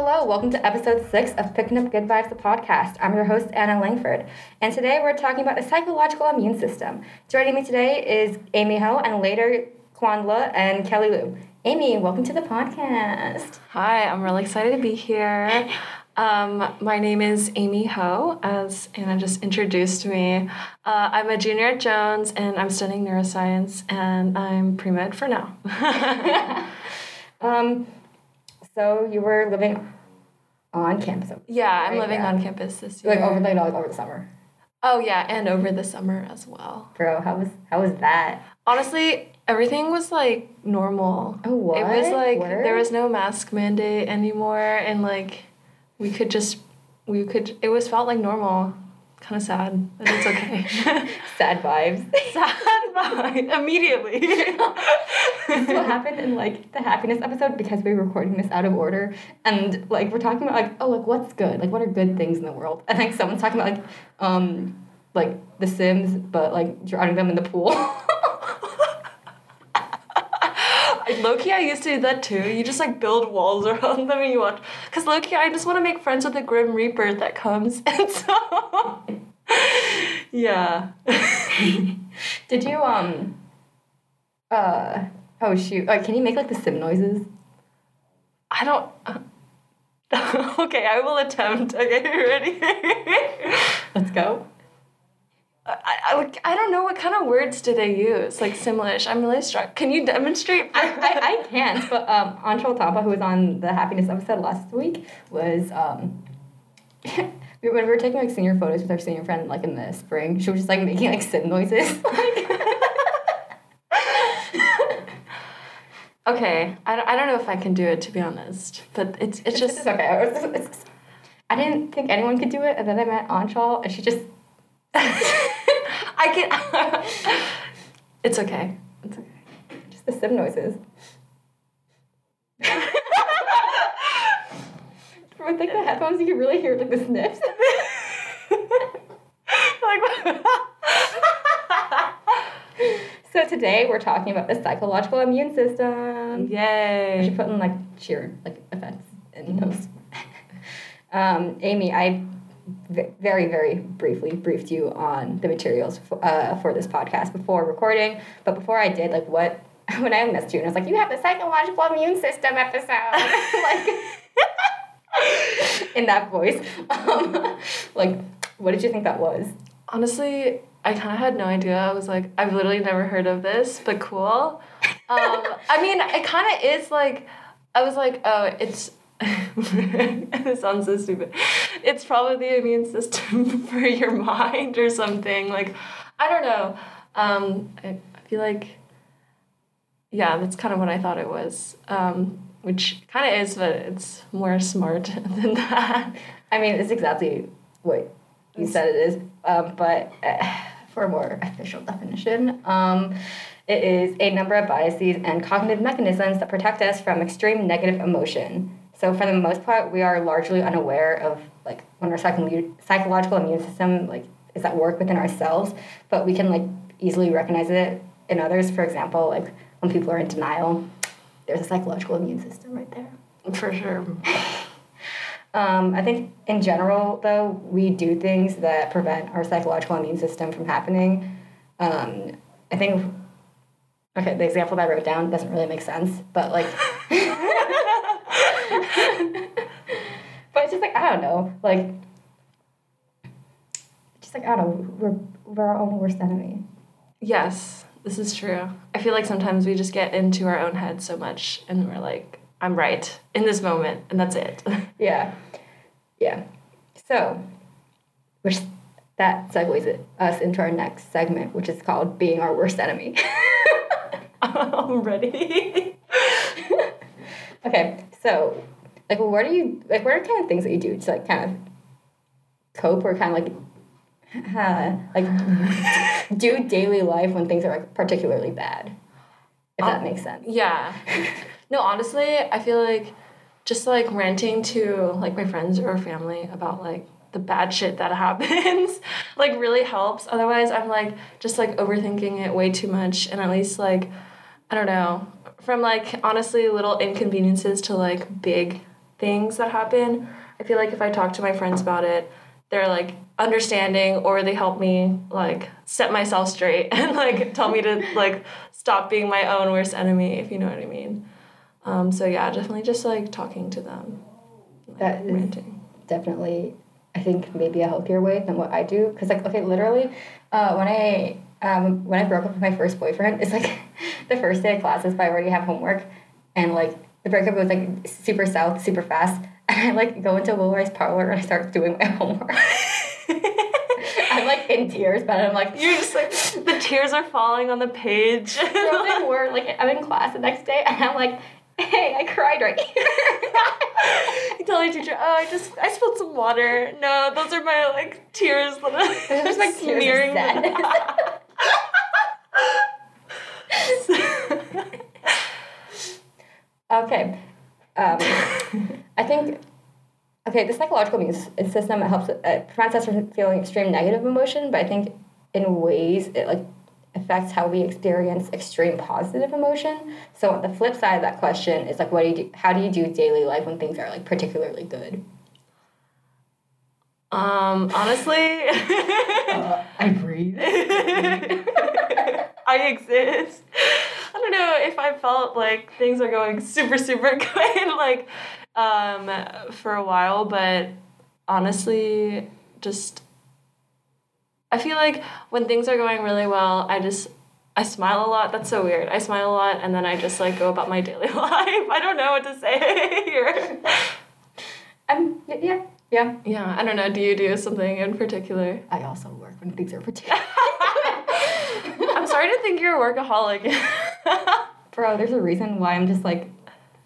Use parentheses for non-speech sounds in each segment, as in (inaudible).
Hello, welcome to episode six of Picking Up Good Vibes, the podcast. I'm your host, Anna Langford, and today we're talking about the psychological immune system. Joining me today is Amy Ho and later Kwan Le and Kelly Lu. Amy, welcome to the podcast. Hi, I'm really excited to be here. Um, my name is Amy Ho, as Anna just introduced me. Uh, I'm a junior at Jones and I'm studying neuroscience, and I'm pre med for now. (laughs) (laughs) um, so you were living on campus. Yeah, I'm right? living yeah. on campus this year. Like over the like over the summer. Oh yeah, and over the summer as well. Bro, how was how was that? Honestly, everything was like normal. Oh what? It was like Word? there was no mask mandate anymore, and like we could just we could it was felt like normal kind of sad but it's okay (laughs) sad vibes (laughs) sad vibes immediately (laughs) this what happened in like the happiness episode because we were recording this out of order and like we're talking about like oh like what's good like what are good things in the world and like someone's talking about like um like the sims but like drowning them in the pool (laughs) low key, I used to do that too. You just like build walls around them and you watch. Because low key, I just want to make friends with the Grim Reaper that comes. (laughs) And so. Yeah. (laughs) Did you, um. Uh. Oh, shoot. Like, can you make like the sim noises? I don't. (laughs) okay, I will attempt. Okay, (laughs) ready? Let's go. I, I, I don't know what kind of words do they use like simlish i'm really struck can you demonstrate I, I, I can't but um Anshul Thapa who was on the happiness episode last week was um when we were taking like senior photos with our senior friend like in the spring she was just like making like sim noises (laughs) okay I don't, I don't know if i can do it to be honest but it's it's, just it's okay it's, it's, I didn't think anyone could do it and then i met Anshul and she just (laughs) I can. (laughs) it's okay. It's okay. Just the sim noises. With like the headphones, you can really hear like the sniffs. like. (laughs) so today we're talking about the psychological immune system. Yay! I should put in like cheer like effects in those. um, Amy, I very, very briefly briefed you on the materials for, uh, for this podcast before recording. But before I did, like, what, (laughs) when I messaged you and I was like, you have the psychological immune system episode. (laughs) like, in that voice. (laughs) Um, like, what did you think that was? Honestly, I kind of had no idea. I was like, I've literally never heard of this, but cool. (laughs) Um, I mean, it kind of is like, I was like, oh, it's (laughs) it sounds so stupid. It's probably the immune system for your mind or something. Like, I don't know. Um, I, I feel like, yeah, that's kind of what I thought it was. Um, which kind of is, but it's more smart (laughs) than that. I mean, it's exactly what you said it is. Um, but uh, for a more official definition, um, it is a number of biases and cognitive mechanisms that protect us from extreme negative emotion. So for the most part, we are largely unaware of like when our psycho- psychological immune system like is at work within ourselves, but we can like easily recognize it in others. For example, like when people are in denial, there's a psychological immune system right there. For sure. um, I think in general, though, we do things that prevent our psychological immune system from happening. Um, I think, okay, the example that I wrote down doesn't really make sense, but like. (laughs) but it's just like I don't know, like just like I don't know, we're we're our own worst enemy. Yes, this is true. I feel like sometimes we just get into our own head so much, and we're like, I'm right in this moment, and that's it. (laughs) yeah, yeah. So, which that segues it, us into our next segment, which is called "Being Our Worst Enemy." (laughs) I'm ready. (laughs) okay, so like what are you like what are kind of things that you do to like kind of cope or kind of like (laughs) like (laughs) do daily life when things are like particularly bad if um, that makes sense. yeah. (laughs) No honestly i feel like just like ranting to like my friends or family about like the bad shit that happens like really helps. Otherwise i'm like just like overthinking it way too much. And at least like i don't know from like honestly little inconveniences to like big things that happen, I feel like if I talk to my friends about it, they're like understanding or they help me like set myself straight (laughs) and like tell me to like stop being my own worst enemy, if you know what I mean. Um, so yeah, definitely just like talking to them. Like, That is- ranting. definitely I think maybe a healthier way than what I do because like okay literally uh, when I um, when I broke up with my first boyfriend it's like (laughs) the first day of classes but I already have homework and like the breakup was like super south super fast and I like go into Woolworth's parlor and I start doing my (laughs) homework I'm like in tears but I'm like You're just like the tears are falling on the page. (laughs) Something where like I'm in class the next day and I'm like hey I cried right here (laughs) you tell your teacher, oh, I just I spilled some water. No, those are my like tears that I'm Those are my tears of smearing Okay. Um, (laughs) I think, okay, the psychological immune s- system it helps, it prevents us from feeling extreme negative emotion, but I think in ways it like affects how we experience extreme positive emotion. So the flip side of that question is like, what do you do? How do you do daily life when things are like particularly good? Um, honestly, I breathe. (laughs) I exist. I don't know if I felt like things are going super, super (laughs) good, like, um, for a while, but honestly, just, I feel like when things are going really well, I just, I smile a lot. That's so weird. I smile a lot and then I just like go about my (laughs) daily life. I don't know what to say (laughs) here. Um, yeah, yeah. Yeah, I don't know. Do you do something in particular? I also work when things are particular. I'm sorry to think you're a workaholic. (laughs) Bro, there's a reason why I'm just like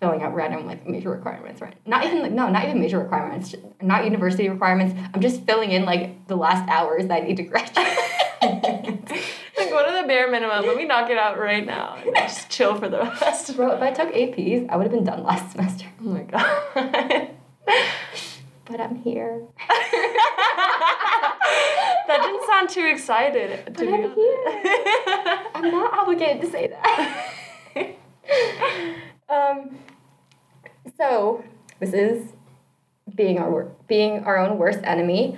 filling out random like major requirements, right? Not even like no, not even major requirements, not university requirements. I'm just filling in like the last hours that I need to graduate. (laughs) like, what are the bare minimum? Let me knock it out right now and just chill for the rest. Bro, if I took APs, I would have been done last semester. Oh my god. But I'm here. (laughs) (laughs) that didn't sound too excited. To But be I'm honest. here. (laughs) I'm not obligated to say that. (laughs) um, so this is being our being our own worst enemy,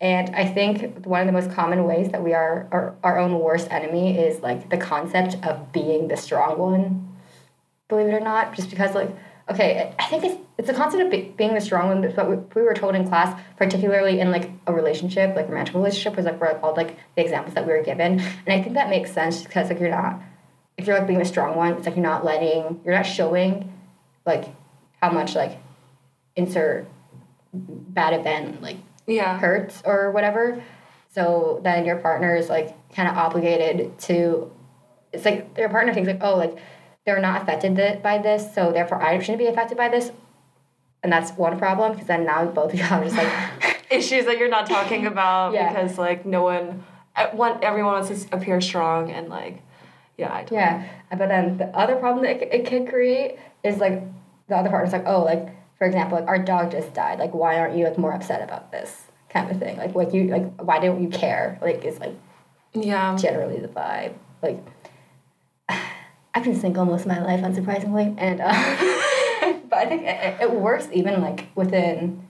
and I think one of the most common ways that we are our, our own worst enemy is like the concept of being the strong one. Believe it or not, just because like okay, I think it's it's a concept of be, being the strong one, but we, we were told in class, particularly in like a relationship, like romantic relationship, was like where all like the examples that we were given, and I think that makes sense because like you're not if you're like being the strong one, it's like you're not letting, you're not showing like how much like insert bad event like yeah. hurts or whatever. So then your partner is like kind of obligated to. It's like your partner thinks like, oh, like they're not affected by this, so therefore I shouldn't be affected by this, and that's one problem because then now both of (laughs) y'all are just like, (laughs) Issues that you're not talking (laughs) about Yeah. because like no one, uh, one everyone wants to appear strong and like, yeah. I yeah. But then the other problem that it, it could create is like the other partner's like, oh, like for example, like our dog just died. Like, why aren't you like more upset about this kind of thing? Like, like you like why don't you care? Like, is like Yeah. generally the vibe. Like, I've been single most of my life, unsurprisingly, and uh, (laughs) but I think it, it works even like within,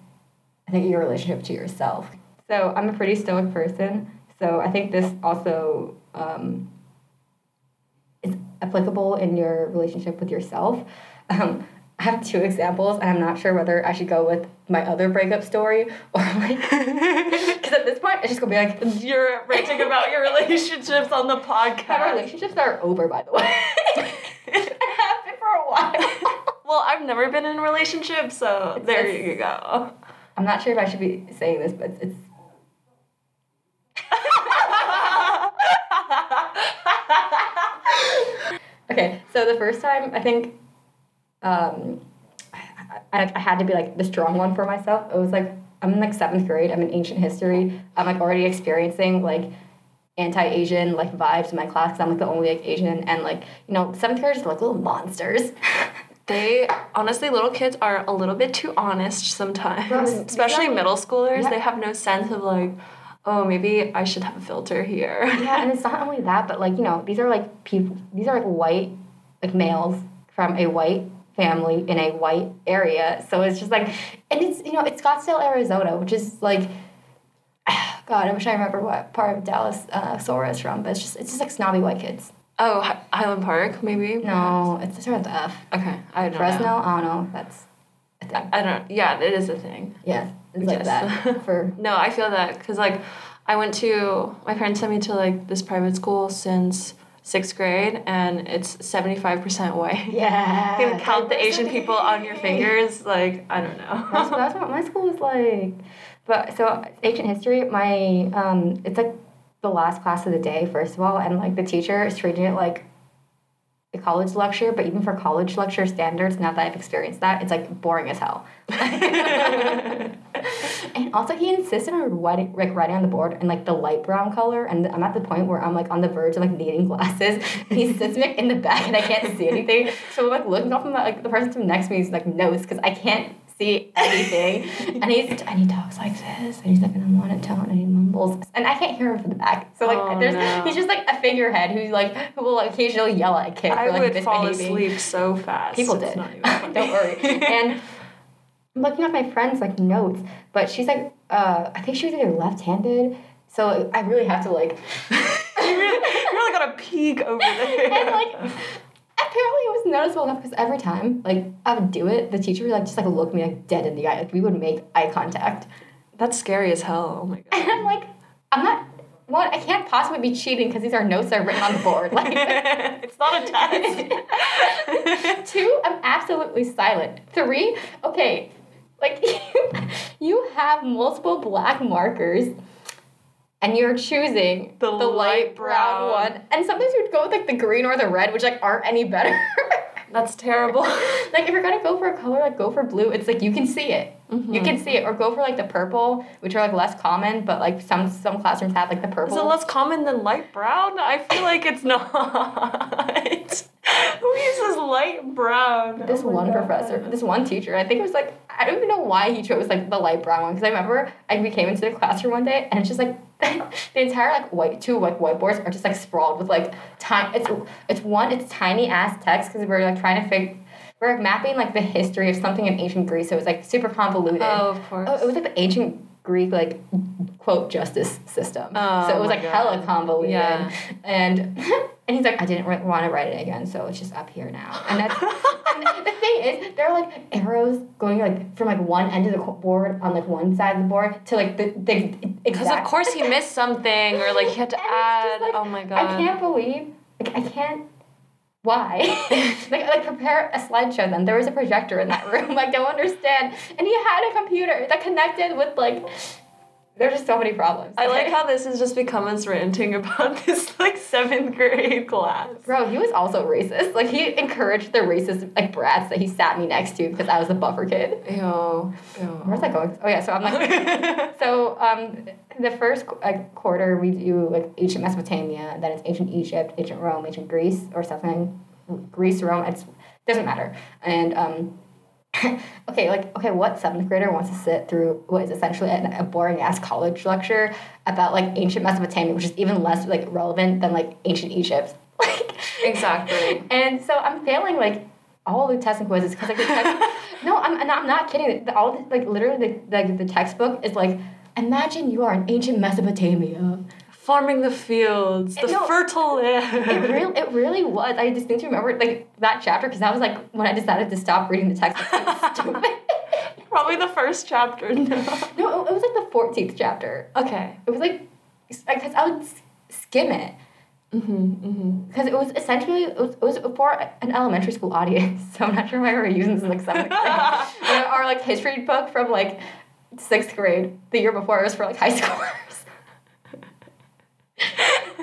I think your relationship to yourself. So I'm a pretty stoic person, so I think this also um, is applicable in your relationship with yourself. Um, I have two examples, and I'm not sure whether I should go with my other breakup story or like, (laughs) because at this point, it's just gonna be like, You're ranting about your relationships on the podcast. relationships are over, by the way. (laughs) it happened for a while. Well, I've never been in a relationship, so there it's- you go. I'm not sure if I should be saying this, but it's. (laughs) Okay, so the first time I think um, I, I, had to be like the strong one for myself. It was like I'm in like seventh grade. I'm in ancient history. I'm like already experiencing like anti-Asian like vibes in my class because I'm like the only like Asian and like you know seventh graders are like little monsters. (laughs) They honestly, little kids are a little bit too honest sometimes, (laughs) especially exactly. middle schoolers. Yeah. They have no sense of like, oh, maybe I should have a filter here. yeah, and (laughs) it's not only that, but like you know, these are like people. These are like white, like males from a white family in a white area. So it's just like, and it's you know it's Scottsdale, Arizona, which is like. (sighs) God, I wish I remember what part of Dallas uh, Sora is from, but it's just it's just like snobby white kids. Oh, Hi- Highland Park, maybe. No, it's starts with F. Okay, I don't Fresno, know. I don't know. That's a thing. I don't. Yeah, it is a thing. Yeah, it's like that (laughs) for No, I feel that because like I went to my parents sent me to like this private school since sixth grade, and it's seventy five percent white. (laughs) yeah. You can count the Asian people on your fingers. Like I don't That's, know. that's what my school was like. But so ancient history, my um, it's like the last class of the day, first of all, and like the teacher is treating it like a college lecture, but even for college lecture standards, now that I've experienced that, it's like boring as hell. (laughs) and also, he insisted on writing, like writing on the board in like the light brown color, and I'm at the point where I'm like on the verge of like needing glasses. And he sits me in the back, and I can't see anything. So I'm like looking up, and like the person next to me is like notes because I can't see anything. (laughs) and he's and he talks like this, and he's like in a monotone, and he mumbles, and I can't hear him from the back. So like, Oh, there's no. he's just like a figurehead who's like who will occasionally yell at a kid I for like would fall asleep so fast. People did. (laughs) Don't worry. (laughs) And I'm looking at my friend's like notes, but she's like, uh, I think she was either left-handed, so I really have to like, you really, you really gotta peek over there. and like. Apparently, it was noticeable enough because every time, like, I would do it, the teacher would like just like look me like dead in the eye. Like, we would make eye contact, That's scary as hell. Oh my god. (laughs) and I'm like, I'm not. One, I can't possibly be cheating because these are notes that are written on the board. Like, (laughs) it's not a test. (laughs) Two, I'm absolutely silent. Three, okay, like you have multiple black markers and you're choosing The light brown. one. And sometimes you'd go with like the green or the red, which like aren't any better. (laughs) That's terrible. (laughs) like if you're gonna go for a color, like go for blue. It's like you can see it. You mm-hmm. can see it. Or go for like the purple, which are like less common, but like some some classrooms have like the purple. Is it less common than light brown? I feel like it's (laughs) not. Who uses light brown? Oh this Oh one God. professor, this one teacher, I think it was like I don't even know why he chose like the light brown one because I remember I we came into the classroom one day and it's just like (laughs) the entire like white two like whiteboards are just like sprawled with like tiny it's it's one it's tiny ass text because we're like trying to figure we're like, mapping like the history of something in ancient Greece so it was like super convoluted. Oh, of course. Oh, it was like the ancient Greek like quote justice system. Oh, so it was like God. hella convoluted. Yeah. And (laughs) and he's like, I didn't want to write it again, so it's just up here now. And that's (laughs) and the thing is, there are like arrows going like from like one end of the board on like one side of the board to like the the Because of course he missed something or like he had to (laughs) And it's just, add. like, oh my god. I can't believe like I can't. Why? like, like prepare a slideshow. Then there was a projector in that room. I don't understand. And he had a computer that connected with like. There's just so many problems. I like (laughs) how this has just become us ranting about (laughs) this like seventh grade class. Bro, he was also racist. Like he encouraged the racist like brats that he sat me next to because I was a buffer kid. Ew. Ew. Where's that going? Oh yeah, so I'm like, (laughs) so um, the first like quarter we do like ancient Mesopotamia, then it's ancient Egypt, ancient Rome, ancient Greece, or something. Greece, Rome, it's doesn't matter. And um, (laughs) okay, like okay, what seventh grader wants to sit through what is essentially a, a boring ass college lecture about like ancient Mesopotamia, which is even less like relevant than like ancient Egypt, (laughs) like Exactly. and so I'm failing like all the testing quizzes because like the text, (laughs) no, I'm, and I'm not kidding. The, all the, like literally the, like the textbook is like imagine you are in ancient Mesopotamia. Farming the fields, the No. fertile land. It really, it (laughs) really was. I distinctly remember like that chapter because that was like when I decided to stop reading the textbook. (laughs) Stupid. Probably the first chapter. No. no, it, was like the 14th chapter. Okay. It was like because I would skim it. Mm-hmm. Mm-hmm. Because it was essentially it was, it was for an elementary school audience, (laughs) so I'm not sure why we were using this like. And our like history book from like sixth grade, the year before, it was for like high schoolers.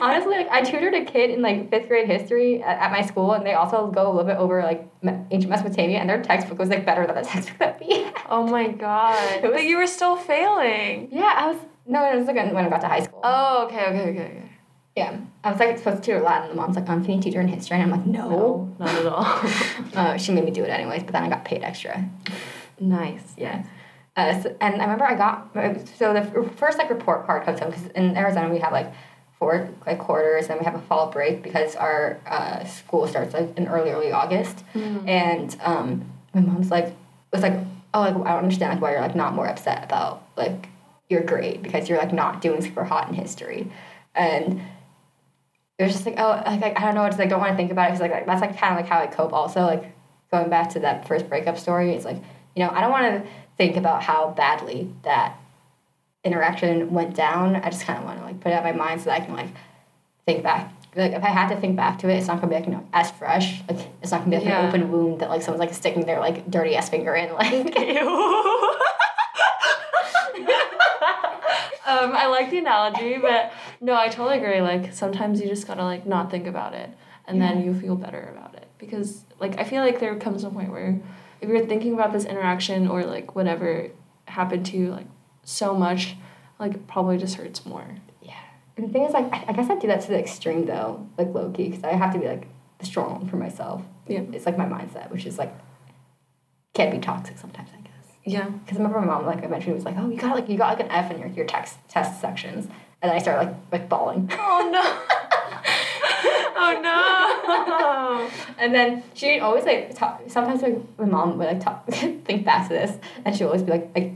Honestly, like I tutored a kid in like fifth grade history at, at my school, and they also go a little bit over like ancient Mesopotamia, and their textbook was like better than the (laughs) textbook that we had. Oh my god. Was- but you were still failing. Yeah, I was no, it was like when I got to high school. Oh, okay, okay, okay, okay. Yeah, I was like supposed to tutor Latin, and the mom's like, "Um, can you teach her in history?" And I'm like, "No." No, not at all. (laughs) Uh, she made me do it anyways, but then I got paid extra. nice. Yeah. Uh, so, and I remember I got so the f- first like report card comes home because in Arizona we have like four like quarters, and we have a fall break because our uh, school starts like in early early August, and um, my mom's like was like, oh, like I don't understand like why you're like not more upset about like your grade because you're like not doing super hot in history, and it was just like oh like, like I don't know it's like don't want to think about it because like that's like kind of like how I cope also like going back to that first breakup story it's like you know I don't want to think about how badly that interaction went down I just kind of want to like put it out of my mind so that I can like think back. Like if I had to think back to it it's not gonna be like you know as fresh. Like it's not gonna be like Yeah. an open wound that like someone's like sticking their like dirty ass finger in like. Um, I like the analogy, but no, I totally agree. Like sometimes you just gotta like not think about it, and then you feel better about it. Because like I feel like there comes a point where if you're thinking about this interaction or like whatever happened to you like so much, like it probably just hurts more. Yeah. And the thing is, like, I, I guess I do that to the extreme though, like low key, because I have to be like the strong for myself. Yeah. It's like my mindset, which is like can't be toxic sometimes, I guess. Yeah. Because I remember my mom like eventually was like, "Oh, you got like you got like an F in your your text test sections," and then I started like like bawling. Oh no. (laughs) oh no. (laughs) and then she always like talk. Sometimes like my mom would like talk, (laughs) think back to this, and she would always be like like,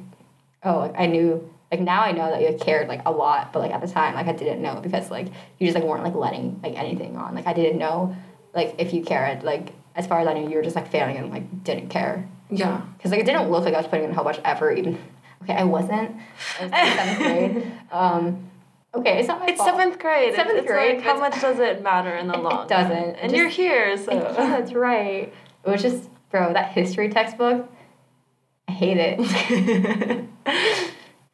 "Oh, like I knew." Like now I know that you cared like a lot, but like at the time like I didn't know because like you just like weren't like letting like anything on. Like I didn't know like if you cared. Like as far as I knew, you were just like failing and like didn't care. Yeah. Because like it didn't look like I was putting in a whole bunch of effort. Even okay, I wasn't. I was in seventh grade. (laughs) Um, okay, it's not my It's fault. seventh grade. Seventh it's grade, Like, how much does it matter in the It- it long? doesn't. run? And just- you're here, so. yeah, that's right. It was just, bro, that history textbook. I hate it. (laughs)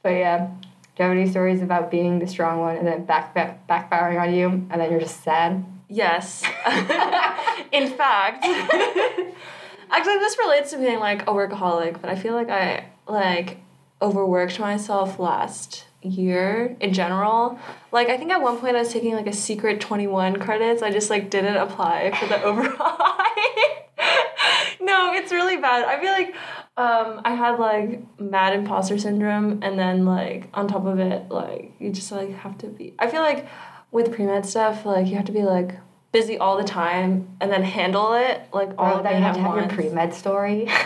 but yeah, do you have any stories about being the strong one and then back, back backfiring on you, and then you're just sad? Yes. (laughs) In fact, actually, this relates to being like a workaholic, but I feel like I like overworked myself last year in general. Like, I think at one point I was taking like a secret 21 credits. I just like didn't apply for the (laughs) overall. no, it's really bad. I feel like um, I had like mad imposter syndrome, and then like on top of it, like you just like have to be. I feel like with pre med stuff, like you have to be like busy all the time and then handle it like all Bro, of then you have to have your pre med story. (laughs)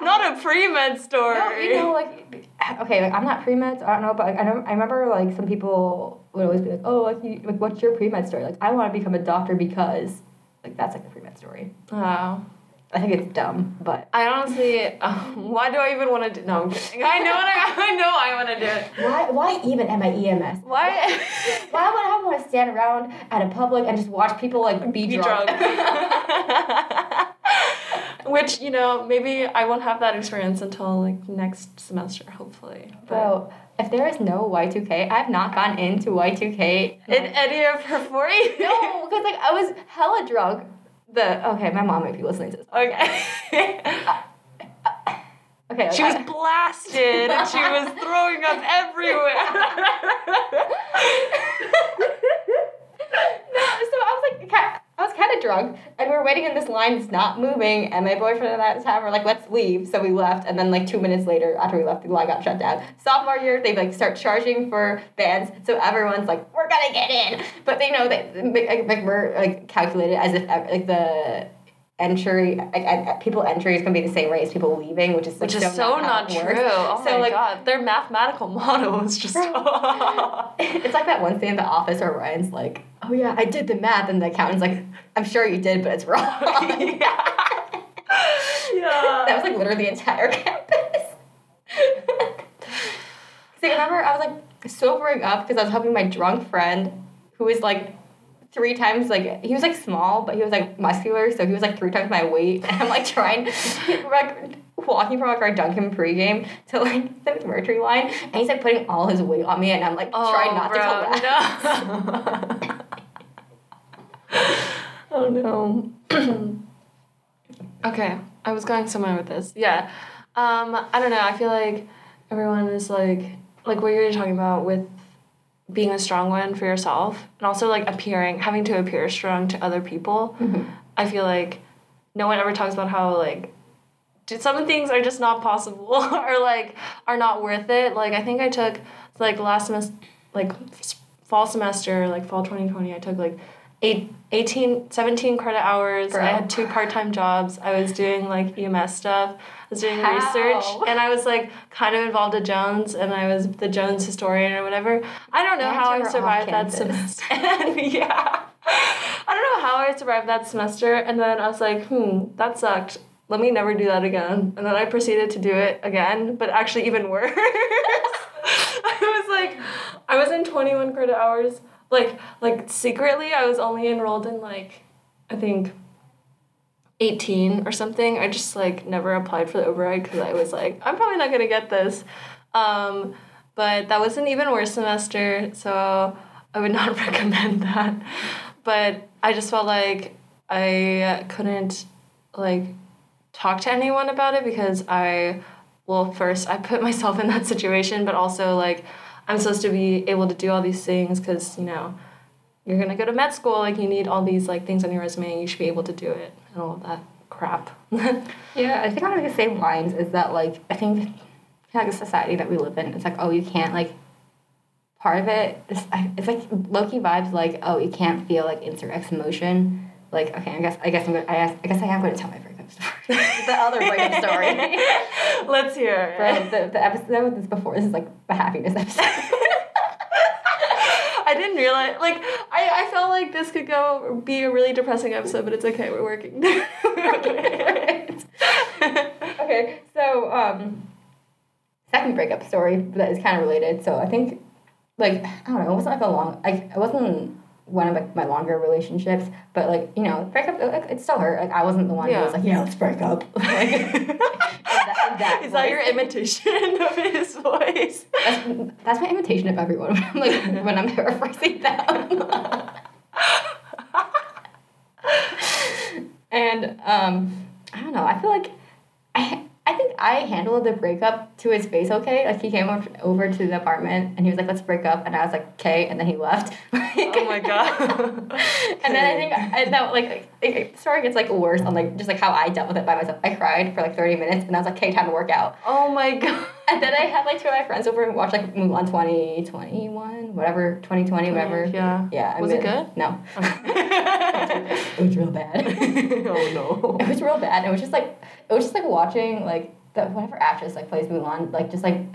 Not a pre med story. No, you know, like okay, like I'm not pre med, so I don't know, but like, I know I remember like some people would always be like, oh, like you, like what's your pre med story? Like I want to become a doctor because, like that's like the pre med story. Oh. I think it's dumb, but I honestly, um, (laughs) why do I even want to do? No, I'm kidding. I know what I, (laughs) I know I want to do it. why why even am I EMS? Why? Why would I want to stand around at a public and just watch people like be, Be drunk? drunk. (laughs) Which you know, maybe I won't have that experience until like next semester, hopefully. But Bro, if there is no Y2K, I have not gone into Y2K. in any of her forty. no, because like I was hella drunk. The okay, my mom might be listening to this. Okay. (laughs) Okay, She was blasted and she was throwing up everywhere. (laughs) no, so I was like, ki- I was kind of drunk, and we were waiting in this line that's not moving, and my boyfriend and I at the time were like, let's leave. So we left, and then like two minutes later, after we left, the line got shut down. Sophomore year, they like start charging for bands, so everyone's like, we're gonna get in, but they know that like, like we're like calculated as if like the entry like, and people entry is gonna be the same rate as people leaving, which is Which is so not it true. works. Oh so my like god. Their mathematical (laughs) model is just (laughs) it's like that one thing in the office where Ryan's like, "Oh yeah, I did the math," and the accountant's like, "I'm sure you did, but it's wrong." (laughs) yeah. that was like literally the entire campus. See, remember I was like sobering up because I was helping my drunk friend, who was like three times like he was like small, but he was like muscular, so he was like three times my weight, (laughs) and I'm like trying, like walking from like our Duncan pregame to like the McMurtry line, and he's like putting all his weight on me, and I'm like trying not to collapse. No. (laughs) oh no. (clears throat) okay, I was going somewhere with this. Yeah. Um, I don't know. I feel like everyone is like like what you're talking about with being a strong one for yourself and also like appearing having to appear strong to other people. Mm-hmm. I feel like no one ever talks about how like some things are just not possible (laughs) or like are not worth it. Like I think I took like last semester, like fall semester, like fall 2020, I took like eight, 18, 17 credit hours. Bro. I had two part time jobs. I was doing like EMS stuff. I was doing How? research, and I was like kind of involved at Jones, and I was the Jones historian or whatever. I don't know And how I survived that semester. (laughs) And yeah. I don't know how I survived that semester, and then I was like, hmm, that sucked. Let me never do that again. And then I proceeded to do it again, but actually even worse. (laughs) I was like, I was in 21 credit hours. Like, like secretly, I was only enrolled in like, I think, 18 or something. I just like never applied for the override because I was like, I'm probably not gonna get this. Um, but that was an even worse semester, so I would (laughs) not (laughs) recommend that. But I just felt like I couldn't like talk to anyone about it because I, well, first I put (laughs) myself in that situation, but also like I'm supposed to be able to do all these things because you know you're gonna go to med school, like you need all these like things on your resume, you should be able to do it and all that crap. (laughs) Yeah, I think on the same lines is that like I think like the society that we live in, it's like oh you can't like part of it is it's like low key vibes like oh you can't feel like insert X emotion. Like okay, I guess I guess I'm gonna, I guess I guess I am going to tell my breakup story. (laughs) the other breakup story. (laughs) Let's hear. It. the, the episode that's before this is like the happiness episode. (laughs) I didn't realize like I, I felt like this could go be a really depressing episode, but it's okay. We're working. okay, so um, second breakup story that is kind of related. So I think, like, I don't know, it wasn't like a long, like, it wasn't one of like my longer relationships, but like, you know, breakup, like, it still hurt. Like, I wasn't the one who was like, yeah, let's break up. (laughs) like, (laughs) that- that Is that your imitation (laughs) of his voice? that's, that's my imitation of everyone when I'm like when I'm paraphrasing them. and um, I don't know. I feel like I I think I handled the breakup to his face okay. Like he came over, to the apartment and he was like, "Let's break up," and I was like, "Okay," and then he left. (laughs) oh my god. (laughs) And then I think I know like it, it- the story gets like worse on like just like how I dealt with it by myself. I cried for like thirty minutes and I was like, "Okay, time to work out." Oh my god. And then I had like two of my friends over and watched like Mulan 2021, whatever, 2020, whatever. Yeah. Yeah. I Was it good? No. oh (laughs) It was real bad. (laughs) Oh no. it was real bad. It was just like, it was just like watching like the whatever actress like plays Mulan, like just like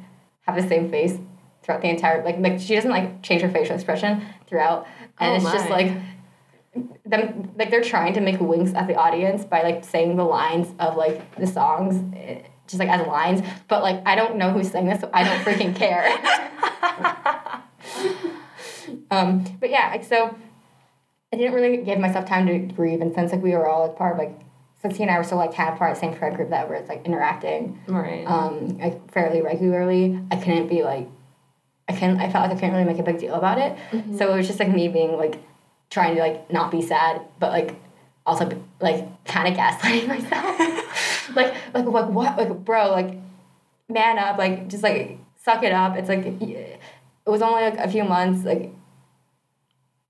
have the same face throughout the entire, like, like she doesn't like change her facial expression throughout. And Oh it's just like, them like they're trying to make winks at the audience by like saying the lines of like the songs just like as lines but like i don't know who's saying this so i don't freaking care (laughs) um but yeah like so i didn't really give myself time to grieve and since like we were all like part of like since he and i were still like of part of the same friend group that was like interacting Right. um like fairly regularly i couldn't be like i can't. i felt like i couldn't really make a big deal about it so it was just like me being like trying to like not be sad but like also like kind of gaslighting (laughs) myself like like like what like bro like man up like just like suck it up it's like it was only like a few months like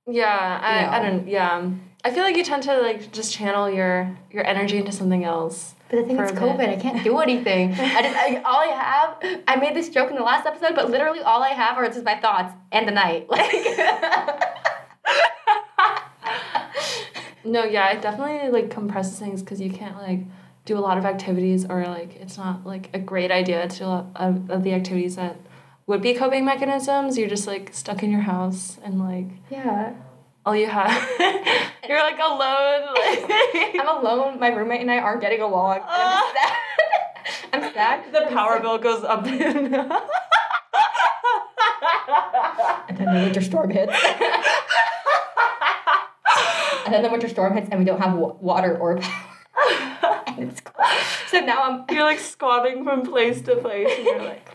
yeah, I, you I don't yeah. I feel like you tend to like just channel your your energy into something else. but the thing is bit. covid i can't do anything (laughs) i just I, all i have i made this joke in the last episode but literally all i have are just my thoughts and the night (laughs) like No, yeah, it definitely like compresses things because you can't like do a lot of activities or like it's not like a great idea to do a lot of, of the activities that would be coping mechanisms. You're just like stuck in your house and like yeah all you have (laughs) you're like alone. Like, (laughs) i'm alone my roommate and i aren't getting along and (laughs) i'm sad i'm sad the power bill goes up. and then the winter storm hits (laughs) and then the winter storm hits and we don't have wa- water or power (laughs) and it's cold. so now i'm You're like squatting from place to place and you're like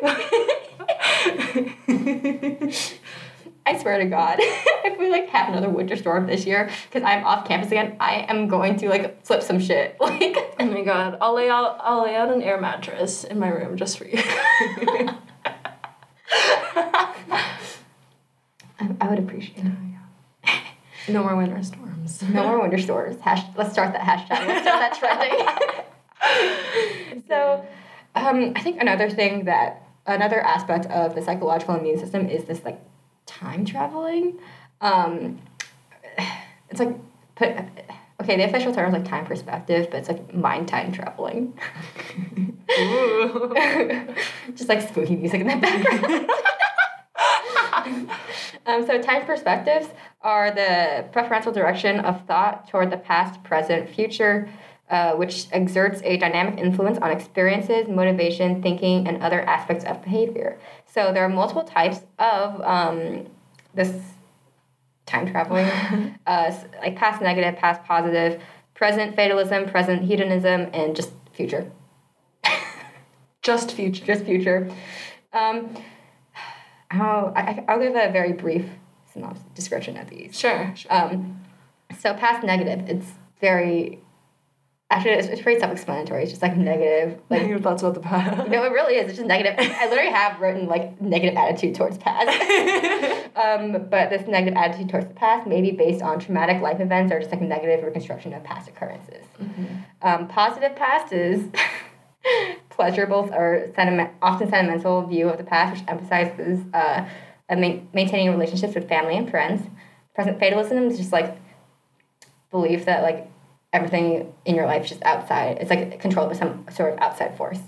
(laughs) I swear to God, if we like have another winter storm this year, because I'm off campus again, I am going to like flip some shit. Like, Oh my god, I'll lay out I'll lay out an air mattress in my room just for you. I, I would appreciate it. Oh, no more winter storms. (laughs) No more winter storms. Hash, let's start that hashtag. Let's start that trending. (laughs) so, um, I think another thing that another aspect of the psychological immune system is this like time traveling. Um, it's like put okay. The official term is like time perspective, but it's like mind time traveling. (laughs) Just like spooky music in the background. um, so time perspectives are the preferential direction of thought toward the past, present, future, uh, which exerts a dynamic influence on experiences, motivation, thinking, and other aspects of behavior. So there are multiple types of um, this time traveling, (laughs) uh, like past negative, past positive, present fatalism, present hedonism, and just future. (laughs) Just future. Just future. Um, I'll, I, I'll give a very brief description of these. Sure. sure. Um, so past negative, it's very actually it's, it's pretty self-explanatory. It's just like negative, (laughs) like your thoughts about the past. (laughs) no, it really is. It's just negative. I literally have written like negative attitude towards past. (laughs) um, but this negative attitude towards the past may be based on traumatic life events or just like a negative reconstruction of past occurrences. Um, positive past is pleasurable or sentiment, often sentimental view of the past, which emphasizes uh, a ma- maintaining relationships with family and friends. Present fatalism is just like belief that like everything in your life is just outside. It's like controlled by some sort of outside force.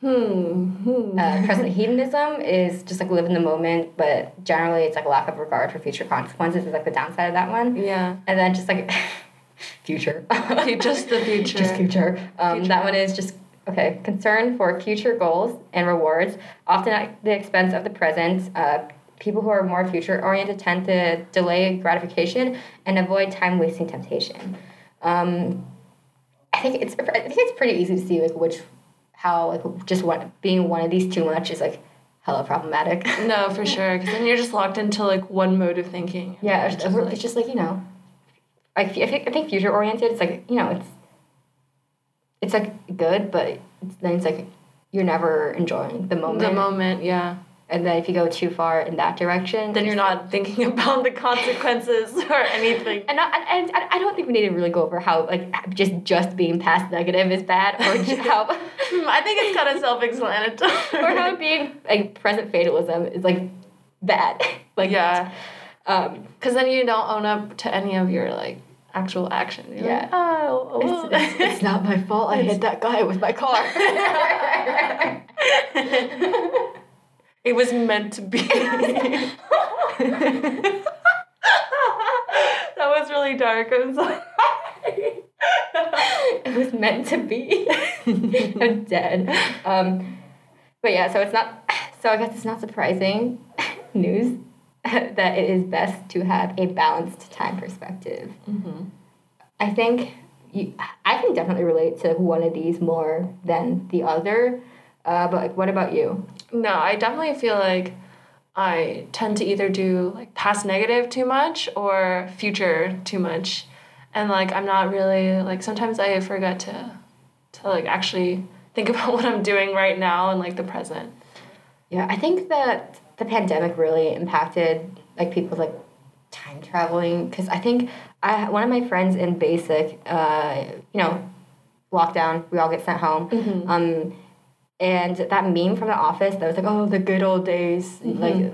Hmm. hmm. Uh, present hedonism is just like live in the moment, but generally it's like a lack of regard for future consequences is like the downside of that one. Yeah. And then just like (laughs) future. Just the future. Just future. Um, Future. That one is just okay. Concern for future goals and rewards, often at the expense of the present. Uh, people who are more future oriented tend to delay gratification and avoid time wasting temptation. Um, I think it's I think it's pretty easy to see like which how like just one being one of these too much is like hella problematic. (laughs) No, for (laughs) sure. Because then you're just locked into like one mode of thinking. Yeah, it's, it's like- just like you know, like I think, I think future oriented. It's like you know, it's it's like good, but it's, then it's like you're never enjoying the moment. the moment, yeah. And then if you go too far in that direction, Then you're not thinking (laughs) about the consequences (laughs) or anything. And I, and I I don't think we need to really go over how like just just being past negative is bad, or (laughs) how Hmm, I think it's kind of self-explanatory. or how being like present fatalism is like bad. like yeah, um, because then you don't own up to any of your like actual action. You're Yeah. like, oh, it's, it's, it's not my fault. I hit that guy with my car. It was meant to be. that was really dark. I'm sorry. it was meant to be. I'm dead. Um, but yeah, so it's not. So I guess it's not surprising news that it is best to have a balanced time perspective. I think you, I can definitely relate to one of these more than the other. Uh, but like, what about you? No, I definitely feel like I tend to either do like past negative too much or future too much. And like I'm not really like sometimes I forget to to like actually think (laughs) about what I'm doing right now and like the present. Yeah, I think that the pandemic really impacted like people's like time traveling because I think I one of my friends in basic, uh, you know, lockdown, we all get sent home. Um, and that meme from the office that was like, oh, the good old days, mm-hmm. like